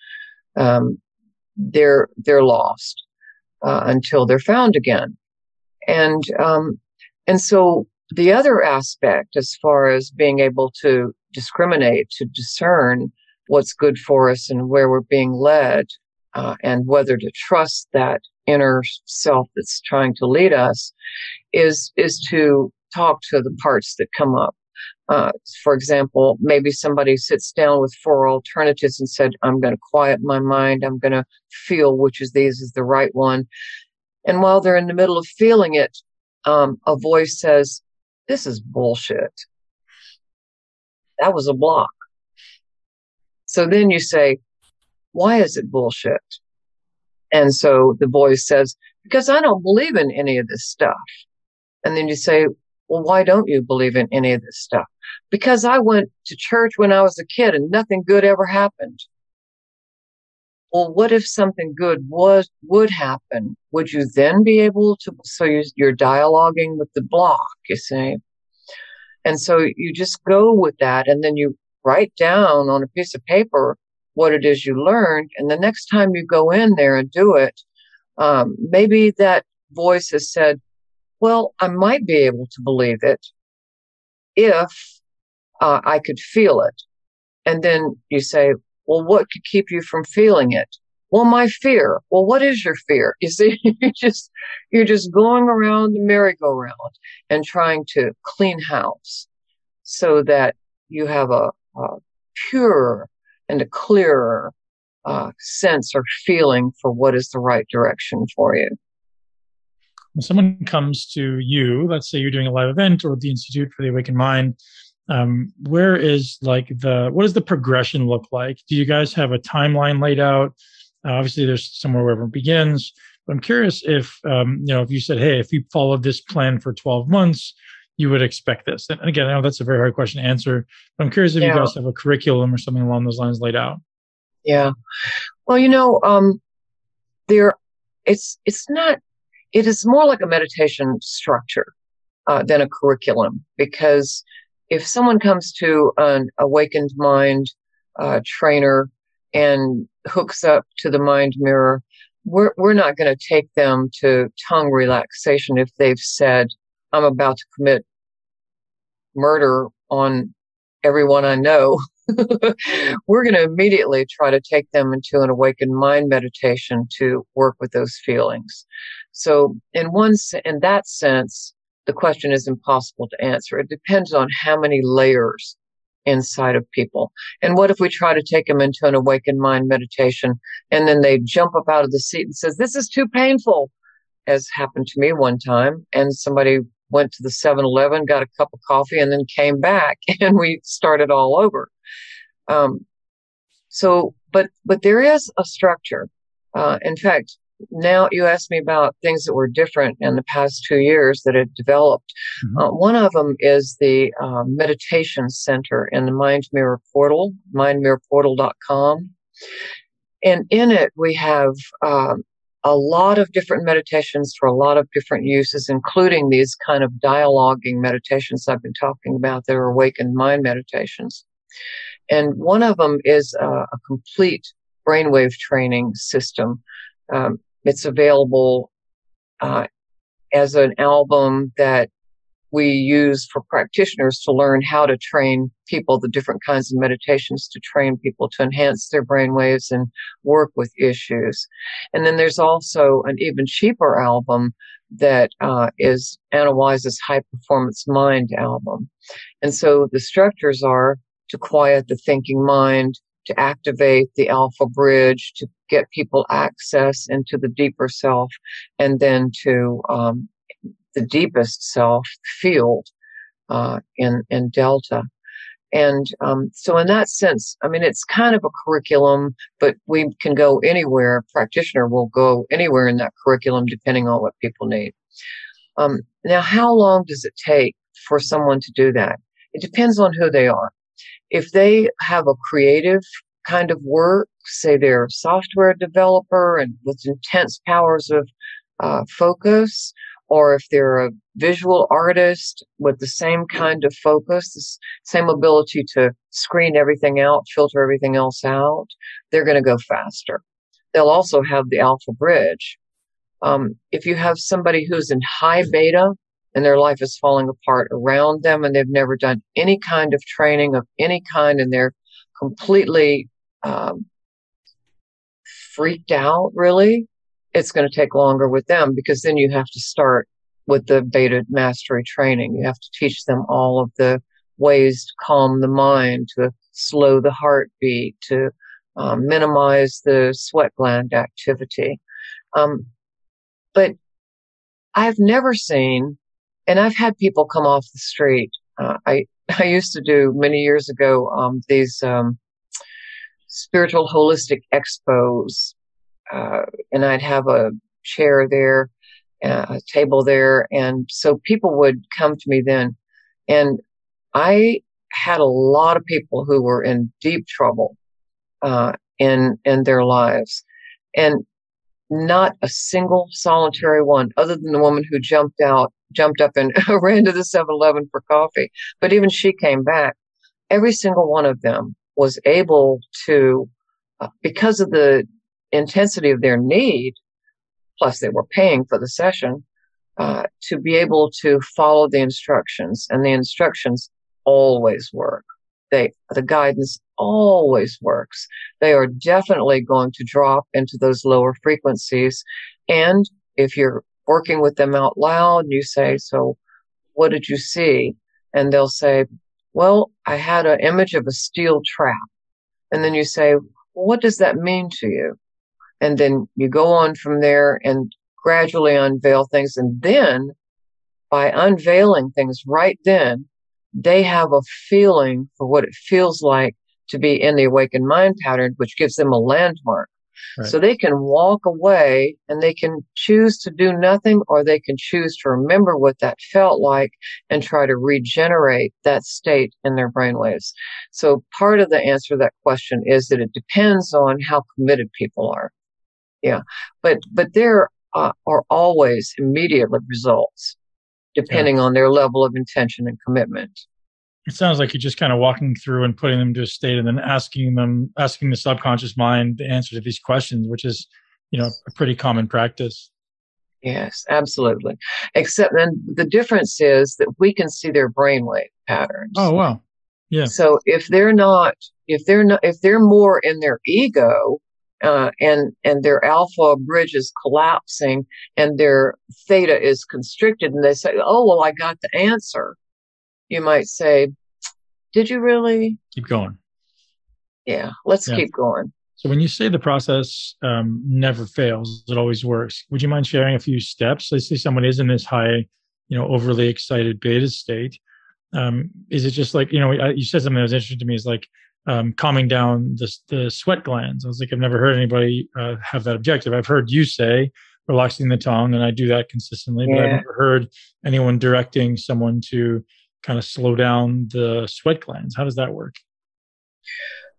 Um, they're they're lost uh, until they're found again, and um, and so the other aspect, as far as being able to discriminate, to discern what's good for us and where we're being led, uh, and whether to trust that inner self that's trying to lead us, is is to talk to the parts that come up. Uh, for example, maybe somebody sits down with four alternatives and said, "I'm going to quiet my mind. I'm going to feel which of these is the right one." And while they're in the middle of feeling it, um, a voice says, "This is bullshit." That was a block. So then you say, why is it bullshit? And so the voice says, because I don't believe in any of this stuff. And then you say, well, why don't you believe in any of this stuff? Because I went to church when I was a kid and nothing good ever happened. Well, what if something good was, would happen? Would you then be able to, so you're, you're dialoguing with the block, you see? And so you just go with that and then you write down on a piece of paper what it is you learned. And the next time you go in there and do it, um, maybe that voice has said, well, I might be able to believe it if uh, I could feel it. And then you say, well, what could keep you from feeling it? Well, my fear. Well, what is your fear? You see, you just, you're just going around the merry-go-round and trying to clean house so that you have a, a purer and a clearer uh, sense or feeling for what is the right direction for you. When someone comes to you, let's say you're doing a live event or the Institute for the Awakened Mind, um, where is like the what does the progression look like? Do you guys have a timeline laid out? Uh, obviously, there's somewhere where it begins. But I'm curious if um, you know if you said, "Hey, if you follow this plan for 12 months, you would expect this." And again, I know that's a very hard question to answer. But I'm curious if yeah. you guys have a curriculum or something along those lines laid out. Yeah. Well, you know, um, there, it's it's not. It is more like a meditation structure uh, than a curriculum because if someone comes to an awakened mind uh, trainer and hooks up to the mind mirror, we're, we're not going to take them to tongue relaxation if they've said, I'm about to commit murder on everyone I know. we're going to immediately try to take them into an awakened mind meditation to work with those feelings. So in one, in that sense, the question is impossible to answer. It depends on how many layers inside of people. And what if we try to take them into an awakened mind meditation and then they jump up out of the seat and says, this is too painful, as happened to me one time. And somebody went to the 7-Eleven, got a cup of coffee and then came back and we started all over. Um, so, but, but there is a structure. Uh, in fact, now you asked me about things that were different in the past two years that had developed. Mm-hmm. Uh, one of them is the uh, meditation center in the Mind Mirror portal, mindmirrorportal.com. And in it, we have um, a lot of different meditations for a lot of different uses, including these kind of dialoguing meditations I've been talking about that are awakened mind meditations. And one of them is uh, a complete brainwave training system. Um, it's available uh, as an album that we use for practitioners to learn how to train people, the different kinds of meditations to train people to enhance their brain waves and work with issues. And then there's also an even cheaper album that uh, is Anna Wise's High Performance Mind album. And so the structures are to quiet the thinking mind, to activate the alpha bridge, to get people access into the deeper self, and then to um, the deepest self field uh, in in delta. And um, so, in that sense, I mean, it's kind of a curriculum, but we can go anywhere. Practitioner will go anywhere in that curriculum, depending on what people need. Um, now, how long does it take for someone to do that? It depends on who they are. If they have a creative kind of work, say they're a software developer and with intense powers of uh, focus, or if they're a visual artist with the same kind of focus, the same ability to screen everything out, filter everything else out, they're going to go faster. They'll also have the alpha bridge. Um, if you have somebody who's in high beta and their life is falling apart around them and they've never done any kind of training of any kind and they're completely um, freaked out, really, it's going to take longer with them because then you have to start with the beta mastery training. You have to teach them all of the ways to calm the mind, to slow the heartbeat, to um, minimize the sweat gland activity. Um, but I've never seen, and I've had people come off the street. Uh, I I used to do many years ago um, these um, spiritual holistic expos uh, and I'd have a chair there, uh, a table there, and so people would come to me then, and I had a lot of people who were in deep trouble uh, in in their lives, and not a single solitary one, other than the woman who jumped out, jumped up and ran to the 7-Eleven for coffee. But even she came back. Every single one of them was able to, uh, because of the intensity of their need, plus they were paying for the session, uh, to be able to follow the instructions. And the instructions always work. They, the guidance always works. They are definitely going to drop into those lower frequencies. And if you're working with them out loud, you say, so what did you see? And they'll say, well, I had an image of a steel trap. And then you say, well, what does that mean to you? And then you go on from there and gradually unveil things. And then by unveiling things right then, they have a feeling for what it feels like to be in the awakened mind pattern, which gives them a landmark. Right. So they can walk away and they can choose to do nothing or they can choose to remember what that felt like and try to regenerate that state in their brainwaves. So part of the answer to that question is that it depends on how committed people are yeah. But but there uh, are always immediate results depending yeah. on their level of intention and commitment. It sounds like you're just kind of walking through and putting them to a state and then asking them asking the subconscious mind the answer to these questions which is you know a pretty common practice. Yes absolutely. Except then the difference is that we can see their brainwave patterns. Oh wow. Yeah. So if they're not if they're not if they're more in their ego uh, and and their alpha bridge is collapsing and their theta is constricted. And they say oh well i got the answer you might say. Did you really? Keep going. Yeah let's yeah. keep going. So when you say the process um, never fails it always works would you mind sharing a few steps? Let's say someone is in this high you know overly excited beta state. Um, is it just like you know you said something that was interesting to me is like um, calming down the, the sweat glands. I was like, I've never heard anybody uh, have that objective. I've heard you say relaxing the tongue, and I do that consistently, but. I've never heard anyone directing someone to kind of slow down the sweat glands. How does that work?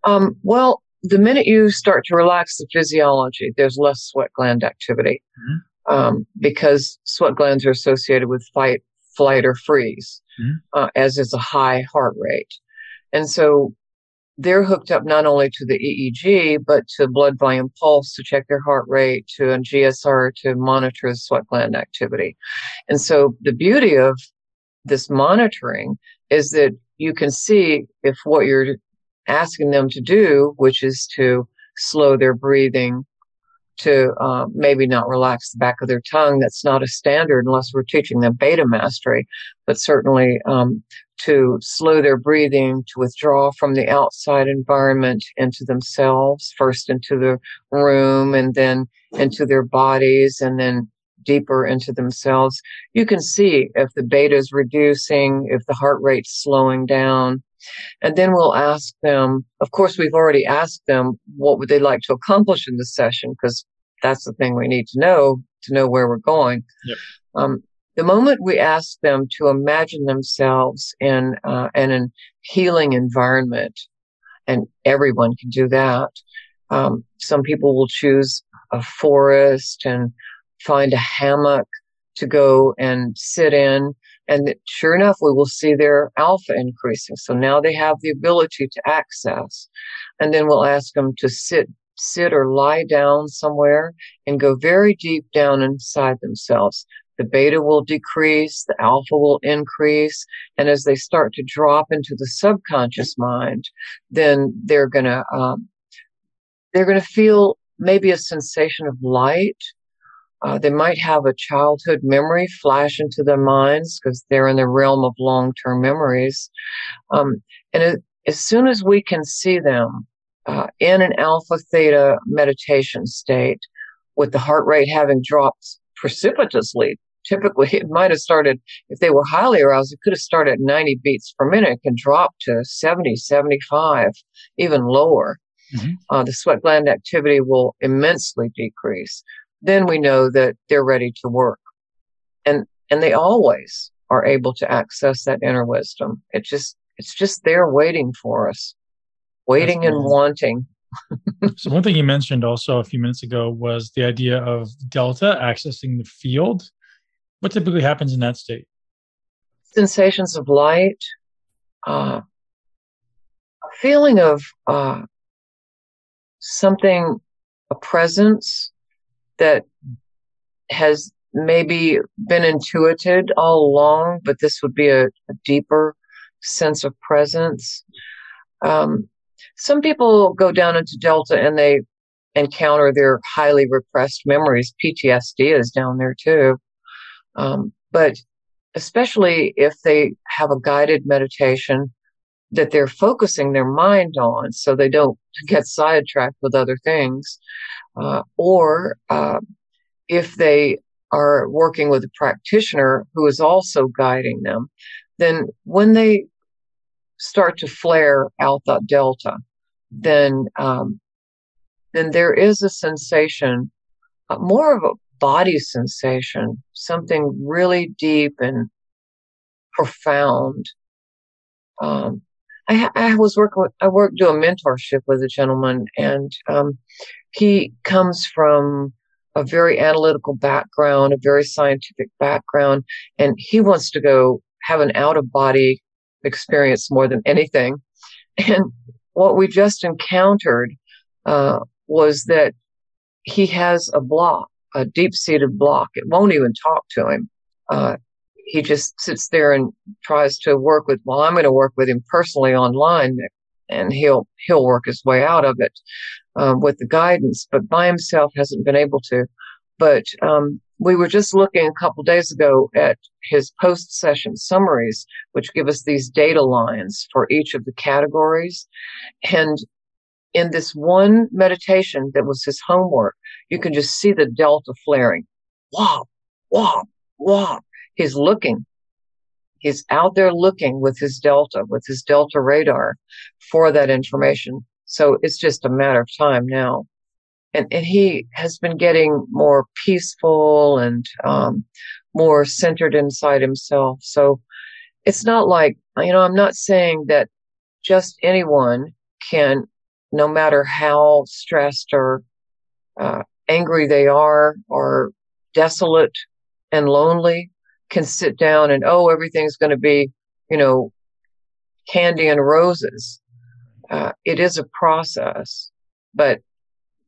Um, well, the minute you start to relax the physiology, there's less sweat gland activity mm-hmm. um, because sweat glands are associated with fight, flight, or freeze, mm-hmm. uh, as is a high heart rate. And so they're hooked up not only to the EEG, but to blood volume pulse to check their heart rate, to a GSR to monitor the sweat gland activity. And so the beauty of this monitoring is that you can see if what you're asking them to do, which is to slow their breathing, to uh, maybe not relax the back of their tongue. That's not a standard unless we're teaching them beta mastery, but certainly um, to slow their breathing, to withdraw from the outside environment into themselves, first into the room and then into their bodies and then deeper into themselves. You can see if the beta is reducing, if the heart rate's slowing down. And then we'll ask them, of course, we've already asked them what would they like to accomplish in the session, because that's the thing we need to know to know where we're going. Yep. Um, the moment we ask them to imagine themselves in, uh, in a healing environment, and everyone can do that, um, some people will choose a forest and find a hammock to go and sit in. And sure enough, we will see their alpha increasing. So now they have the ability to access. And then we'll ask them to sit, sit or lie down somewhere and go very deep down inside themselves. The beta will decrease, the alpha will increase. And as they start to drop into the subconscious mind, then they're going to, um, they're going to feel maybe a sensation of light uh, they might have a childhood memory flash into their minds because they're in the realm of long term memories. Um, and it, as soon as we can see them uh, in an alpha theta meditation state, with the heart rate having dropped precipitously, typically it might have started, if they were highly aroused, it could have started at 90 beats per minute, it can drop to 70, 75, even lower. Mm-hmm. Uh, the sweat gland activity will immensely decrease then we know that they're ready to work. And, and they always are able to access that inner wisdom. It just, it's just there waiting for us, waiting and wanting. So one thing you mentioned also a few minutes ago was the idea of delta accessing the field. What typically happens in that state? Sensations of light, uh, a feeling of uh, something, a presence, that has maybe been intuited all along, but this would be a, a deeper sense of presence. Um, some people go down into Delta and they encounter their highly repressed memories. PTSD is down there too. Um, but especially if they have a guided meditation that they're focusing their mind on so they don't get sidetracked with other things. Uh, or uh, if they are working with a practitioner who is also guiding them, then when they start to flare out that delta, then um, then there is a sensation, uh, more of a body sensation, something really deep and profound. Um, I, I was working I worked, do a mentorship with a gentleman and, um, he comes from a very analytical background, a very scientific background, and he wants to go have an out of body experience more than anything. And what we just encountered, uh, was that he has a block, a deep seated block. It won't even talk to him. Uh, he just sits there and tries to work with, well, I'm going to work with him personally online and he'll, he'll work his way out of it, um, with the guidance, but by himself hasn't been able to. But, um, we were just looking a couple days ago at his post session summaries, which give us these data lines for each of the categories. And in this one meditation that was his homework, you can just see the delta flaring. Wop, wop, wop he's looking. He's out there looking with his Delta, with his Delta radar for that information. So it's just a matter of time now. And, and he has been getting more peaceful and um, more centered inside himself. So it's not like, you know, I'm not saying that just anyone can, no matter how stressed or uh, angry they are or desolate and lonely, can sit down and, oh, everything's going to be, you know, candy and roses. Uh, it is a process, but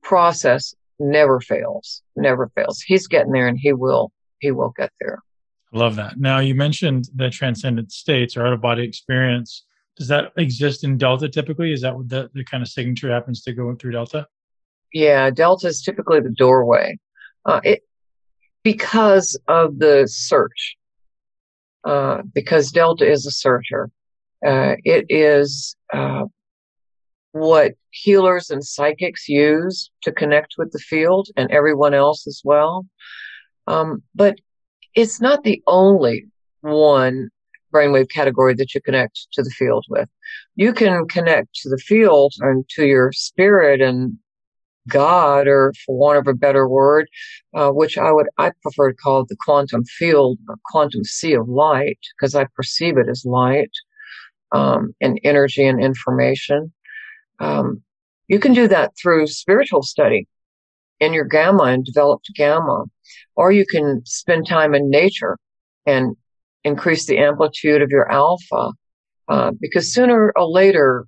process never fails, never fails. He's getting there and he will, he will get there. I love that. Now you mentioned the transcendent states or out of body experience. Does that exist in Delta typically? Is that what the, the kind of signature happens to go through Delta? Yeah, delta is typically the doorway. Uh, it because of the search. Uh, because delta is a searcher. Uh, it is uh, what healers and psychics use to connect with the field and everyone else as well. Um, but it's not the only one brainwave category that you connect to the field with. You can connect to the field and to your spirit and God, or for want of a better word, uh, which I would I prefer to call the quantum field or quantum sea of light because I perceive it as light um, and energy and information. Um, you can do that through spiritual study in your gamma and developed gamma, or you can spend time in nature and increase the amplitude of your alpha. Uh, because sooner or later,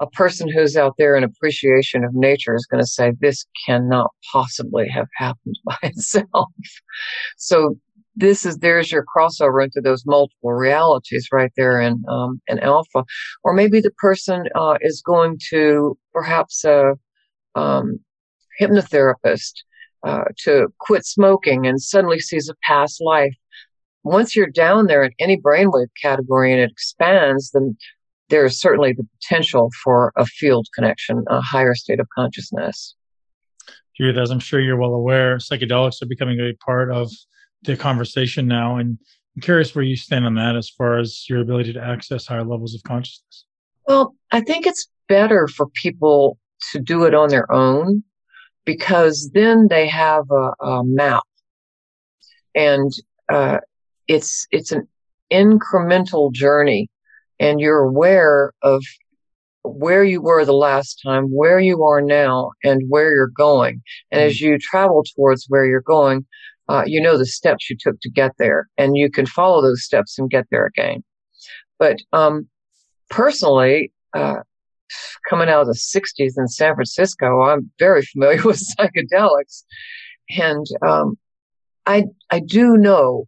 a person who's out there in appreciation of nature is going to say, this cannot possibly have happened by itself. So this is, there's your crossover into those multiple realities right there in, um, in alpha. Or maybe the person, uh, is going to perhaps, a um, hypnotherapist, uh, to quit smoking and suddenly sees a past life once you're down there in any brainwave category and it expands, then there is certainly the potential for a field connection, a higher state of consciousness. Judith, as I'm sure you're well aware, psychedelics are becoming a part of the conversation now. And I'm curious where you stand on that as far as your ability to access higher levels of consciousness. Well, I think it's better for people to do it on their own because then they have a, a map. And uh, it's it's an incremental journey and you're aware of where you were the last time, where you are now, and where you're going. And as mm. you travel towards where you're going, uh, you know the steps you took to get there, and you can follow those steps and get there again. But um, personally, uh, coming out of the 60s in San Francisco, I'm very familiar with psychedelics. And um, I, I do know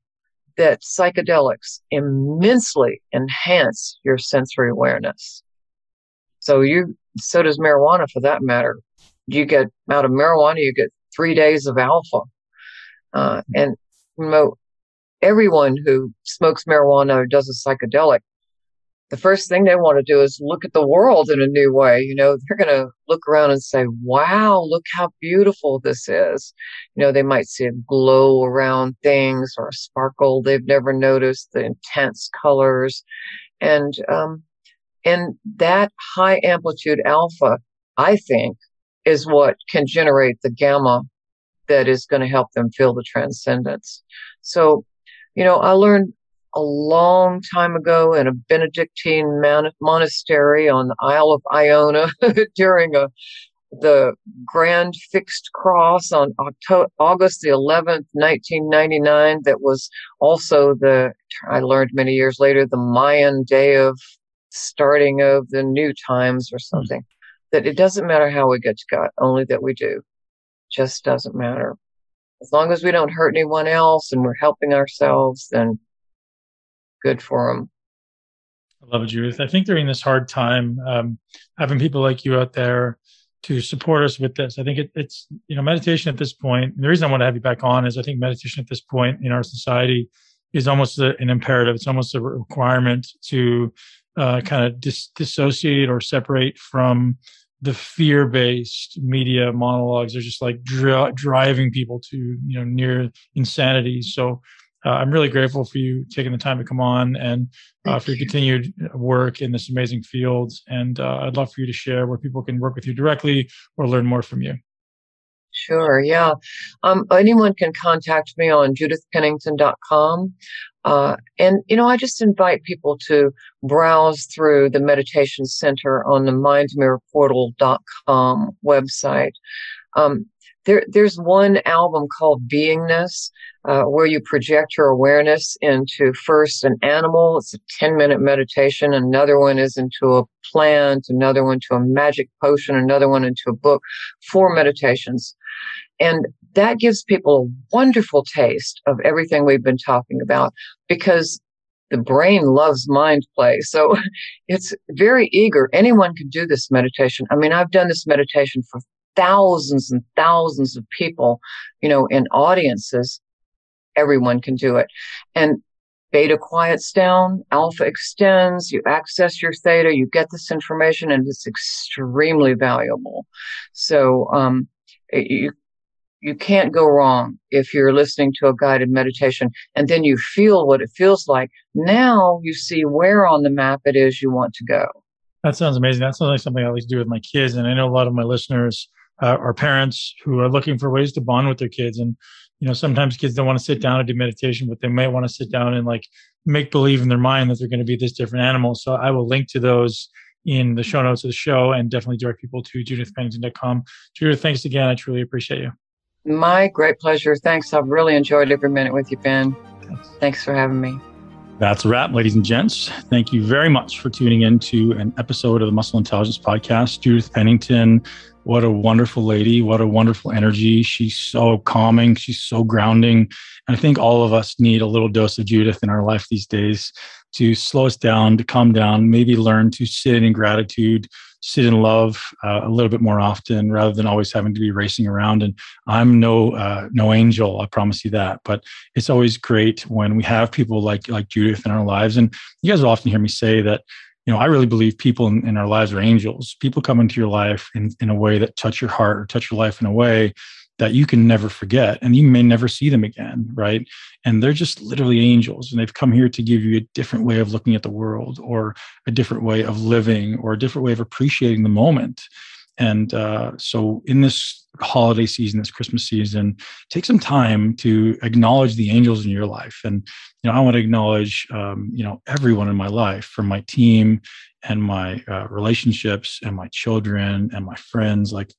that psychedelics immensely enhance your sensory awareness. So you, so does marijuana for that matter. You get out of marijuana, you get three days of alpha. Uh, and you know, everyone who smokes marijuana or does a psychedelic the first thing they want to do is look at the world in a new way. You know, they're going to look around and say, wow, look how beautiful this is. You know, they might see a glow around things or a sparkle they've never noticed, the intense colors. And, um, and that high amplitude alpha, I think, is what can generate the gamma that is going to help them feel the transcendence. So, you know, I learned a long time ago in a Benedictine man- monastery on the Isle of Iona during a the Grand Fixed Cross on October, August the 11th, 1999. That was also the, I learned many years later, the Mayan day of starting of the new times or hmm. something. That it doesn't matter how we get to God, only that we do. Just doesn't matter. As long as we don't hurt anyone else and we're helping ourselves, then good for them. I love it, Judith. I think during this hard time, um, having people like you out there to support us with this, I think it, it's you know meditation at this point. the reason I want to have you back on is I think meditation at this point in our society is almost a, an imperative. It's almost a requirement to uh, kind of dis- dissociate or separate from the fear-based media monologues. They're just like dri- driving people to you know near insanity. So uh, I'm really grateful for you taking the time to come on and uh, for your continued work in this amazing field. And uh, I'd love for you to share where people can work with you directly or learn more from you. Sure, yeah. Um, anyone can contact me on judithpennington.com. Uh, and, you know, I just invite people to browse through the Meditation Center on the mindmirrorportal.com website. Um, there, there's one album called Beingness, uh, where you project your awareness into first an animal. It's a 10 minute meditation. Another one is into a plant, another one to a magic potion, another one into a book, four meditations. And that gives people a wonderful taste of everything we've been talking about because the brain loves mind play. So it's very eager. Anyone can do this meditation. I mean, I've done this meditation for thousands and thousands of people, you know, in audiences, everyone can do it. And beta quiets down, alpha extends, you access your theta, you get this information, and it's extremely valuable. So, um, you, you can't go wrong if you're listening to a guided meditation and then you feel what it feels like. Now you see where on the map it is you want to go. That sounds amazing. That sounds like something I always do with my kids. And I know a lot of my listeners uh, are parents who are looking for ways to bond with their kids. And, you know, sometimes kids don't want to sit down and do meditation, but they might want to sit down and like make believe in their mind that they're going to be this different animal. So I will link to those in the show notes of the show and definitely direct people to judithpennington.com. Judith, thanks again. I truly appreciate you. My great pleasure. Thanks. I've really enjoyed every minute with you, Ben. Thanks, Thanks for having me. That's a wrap, ladies and gents. Thank you very much for tuning in to an episode of the Muscle Intelligence Podcast. Judith Pennington, what a wonderful lady. What a wonderful energy. She's so calming. She's so grounding. And I think all of us need a little dose of Judith in our life these days to slow us down, to calm down, maybe learn to sit in gratitude, sit in love uh, a little bit more often rather than always having to be racing around. And I'm no uh, no angel, I promise you that. But it's always great when we have people like like Judith in our lives. And you guys will often hear me say that. You know, I really believe people in, in our lives are angels. People come into your life in, in a way that touch your heart or touch your life in a way that you can never forget and you may never see them again right? And they're just literally angels and they've come here to give you a different way of looking at the world or a different way of living or a different way of appreciating the moment and uh, so in this holiday season this christmas season take some time to acknowledge the angels in your life. And you know i want to acknowledge um, you know everyone in my life from my team and my uh, relationships and my children and my friends. Like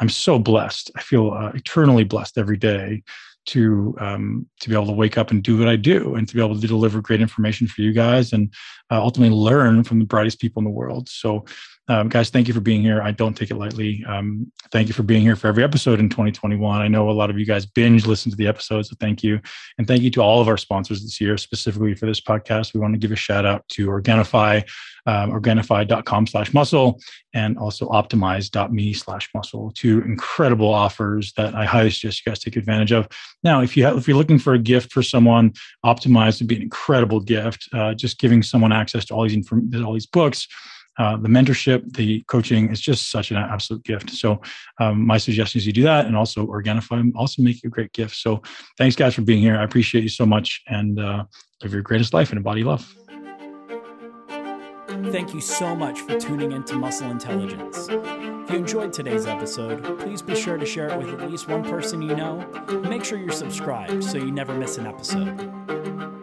i'm so blessed. I feel uh, eternally blessed every day to um, to be able to wake up and do what i do and to be able to deliver great information for you guys and uh, ultimately learn from the brightest people in the world. So um, guys, thank you for being here. I don't take it lightly. Um, thank you for being here for every episode in 2021. I know a lot of you guys binge listen to the episodes, so thank you. And thank you to all of our sponsors this year, specifically for this podcast. We want to give a shout out to Organifi, um, organifi.com slash muscle, and also optimize.me slash muscle. Two incredible offers that I highly suggest you guys take advantage of. Now, if you have, if you're looking for a gift for someone, Optimize would be an incredible gift. Uh, just giving someone access to all these inform- all these books uh, the mentorship, the coaching is just such an absolute gift. So, um, my suggestion is you do that, and also Organifi also make you a great gift. So, thanks guys for being here. I appreciate you so much, and uh, live your greatest life and body love. Thank you so much for tuning in to Muscle Intelligence. If you enjoyed today's episode, please be sure to share it with at least one person you know. Make sure you're subscribed so you never miss an episode.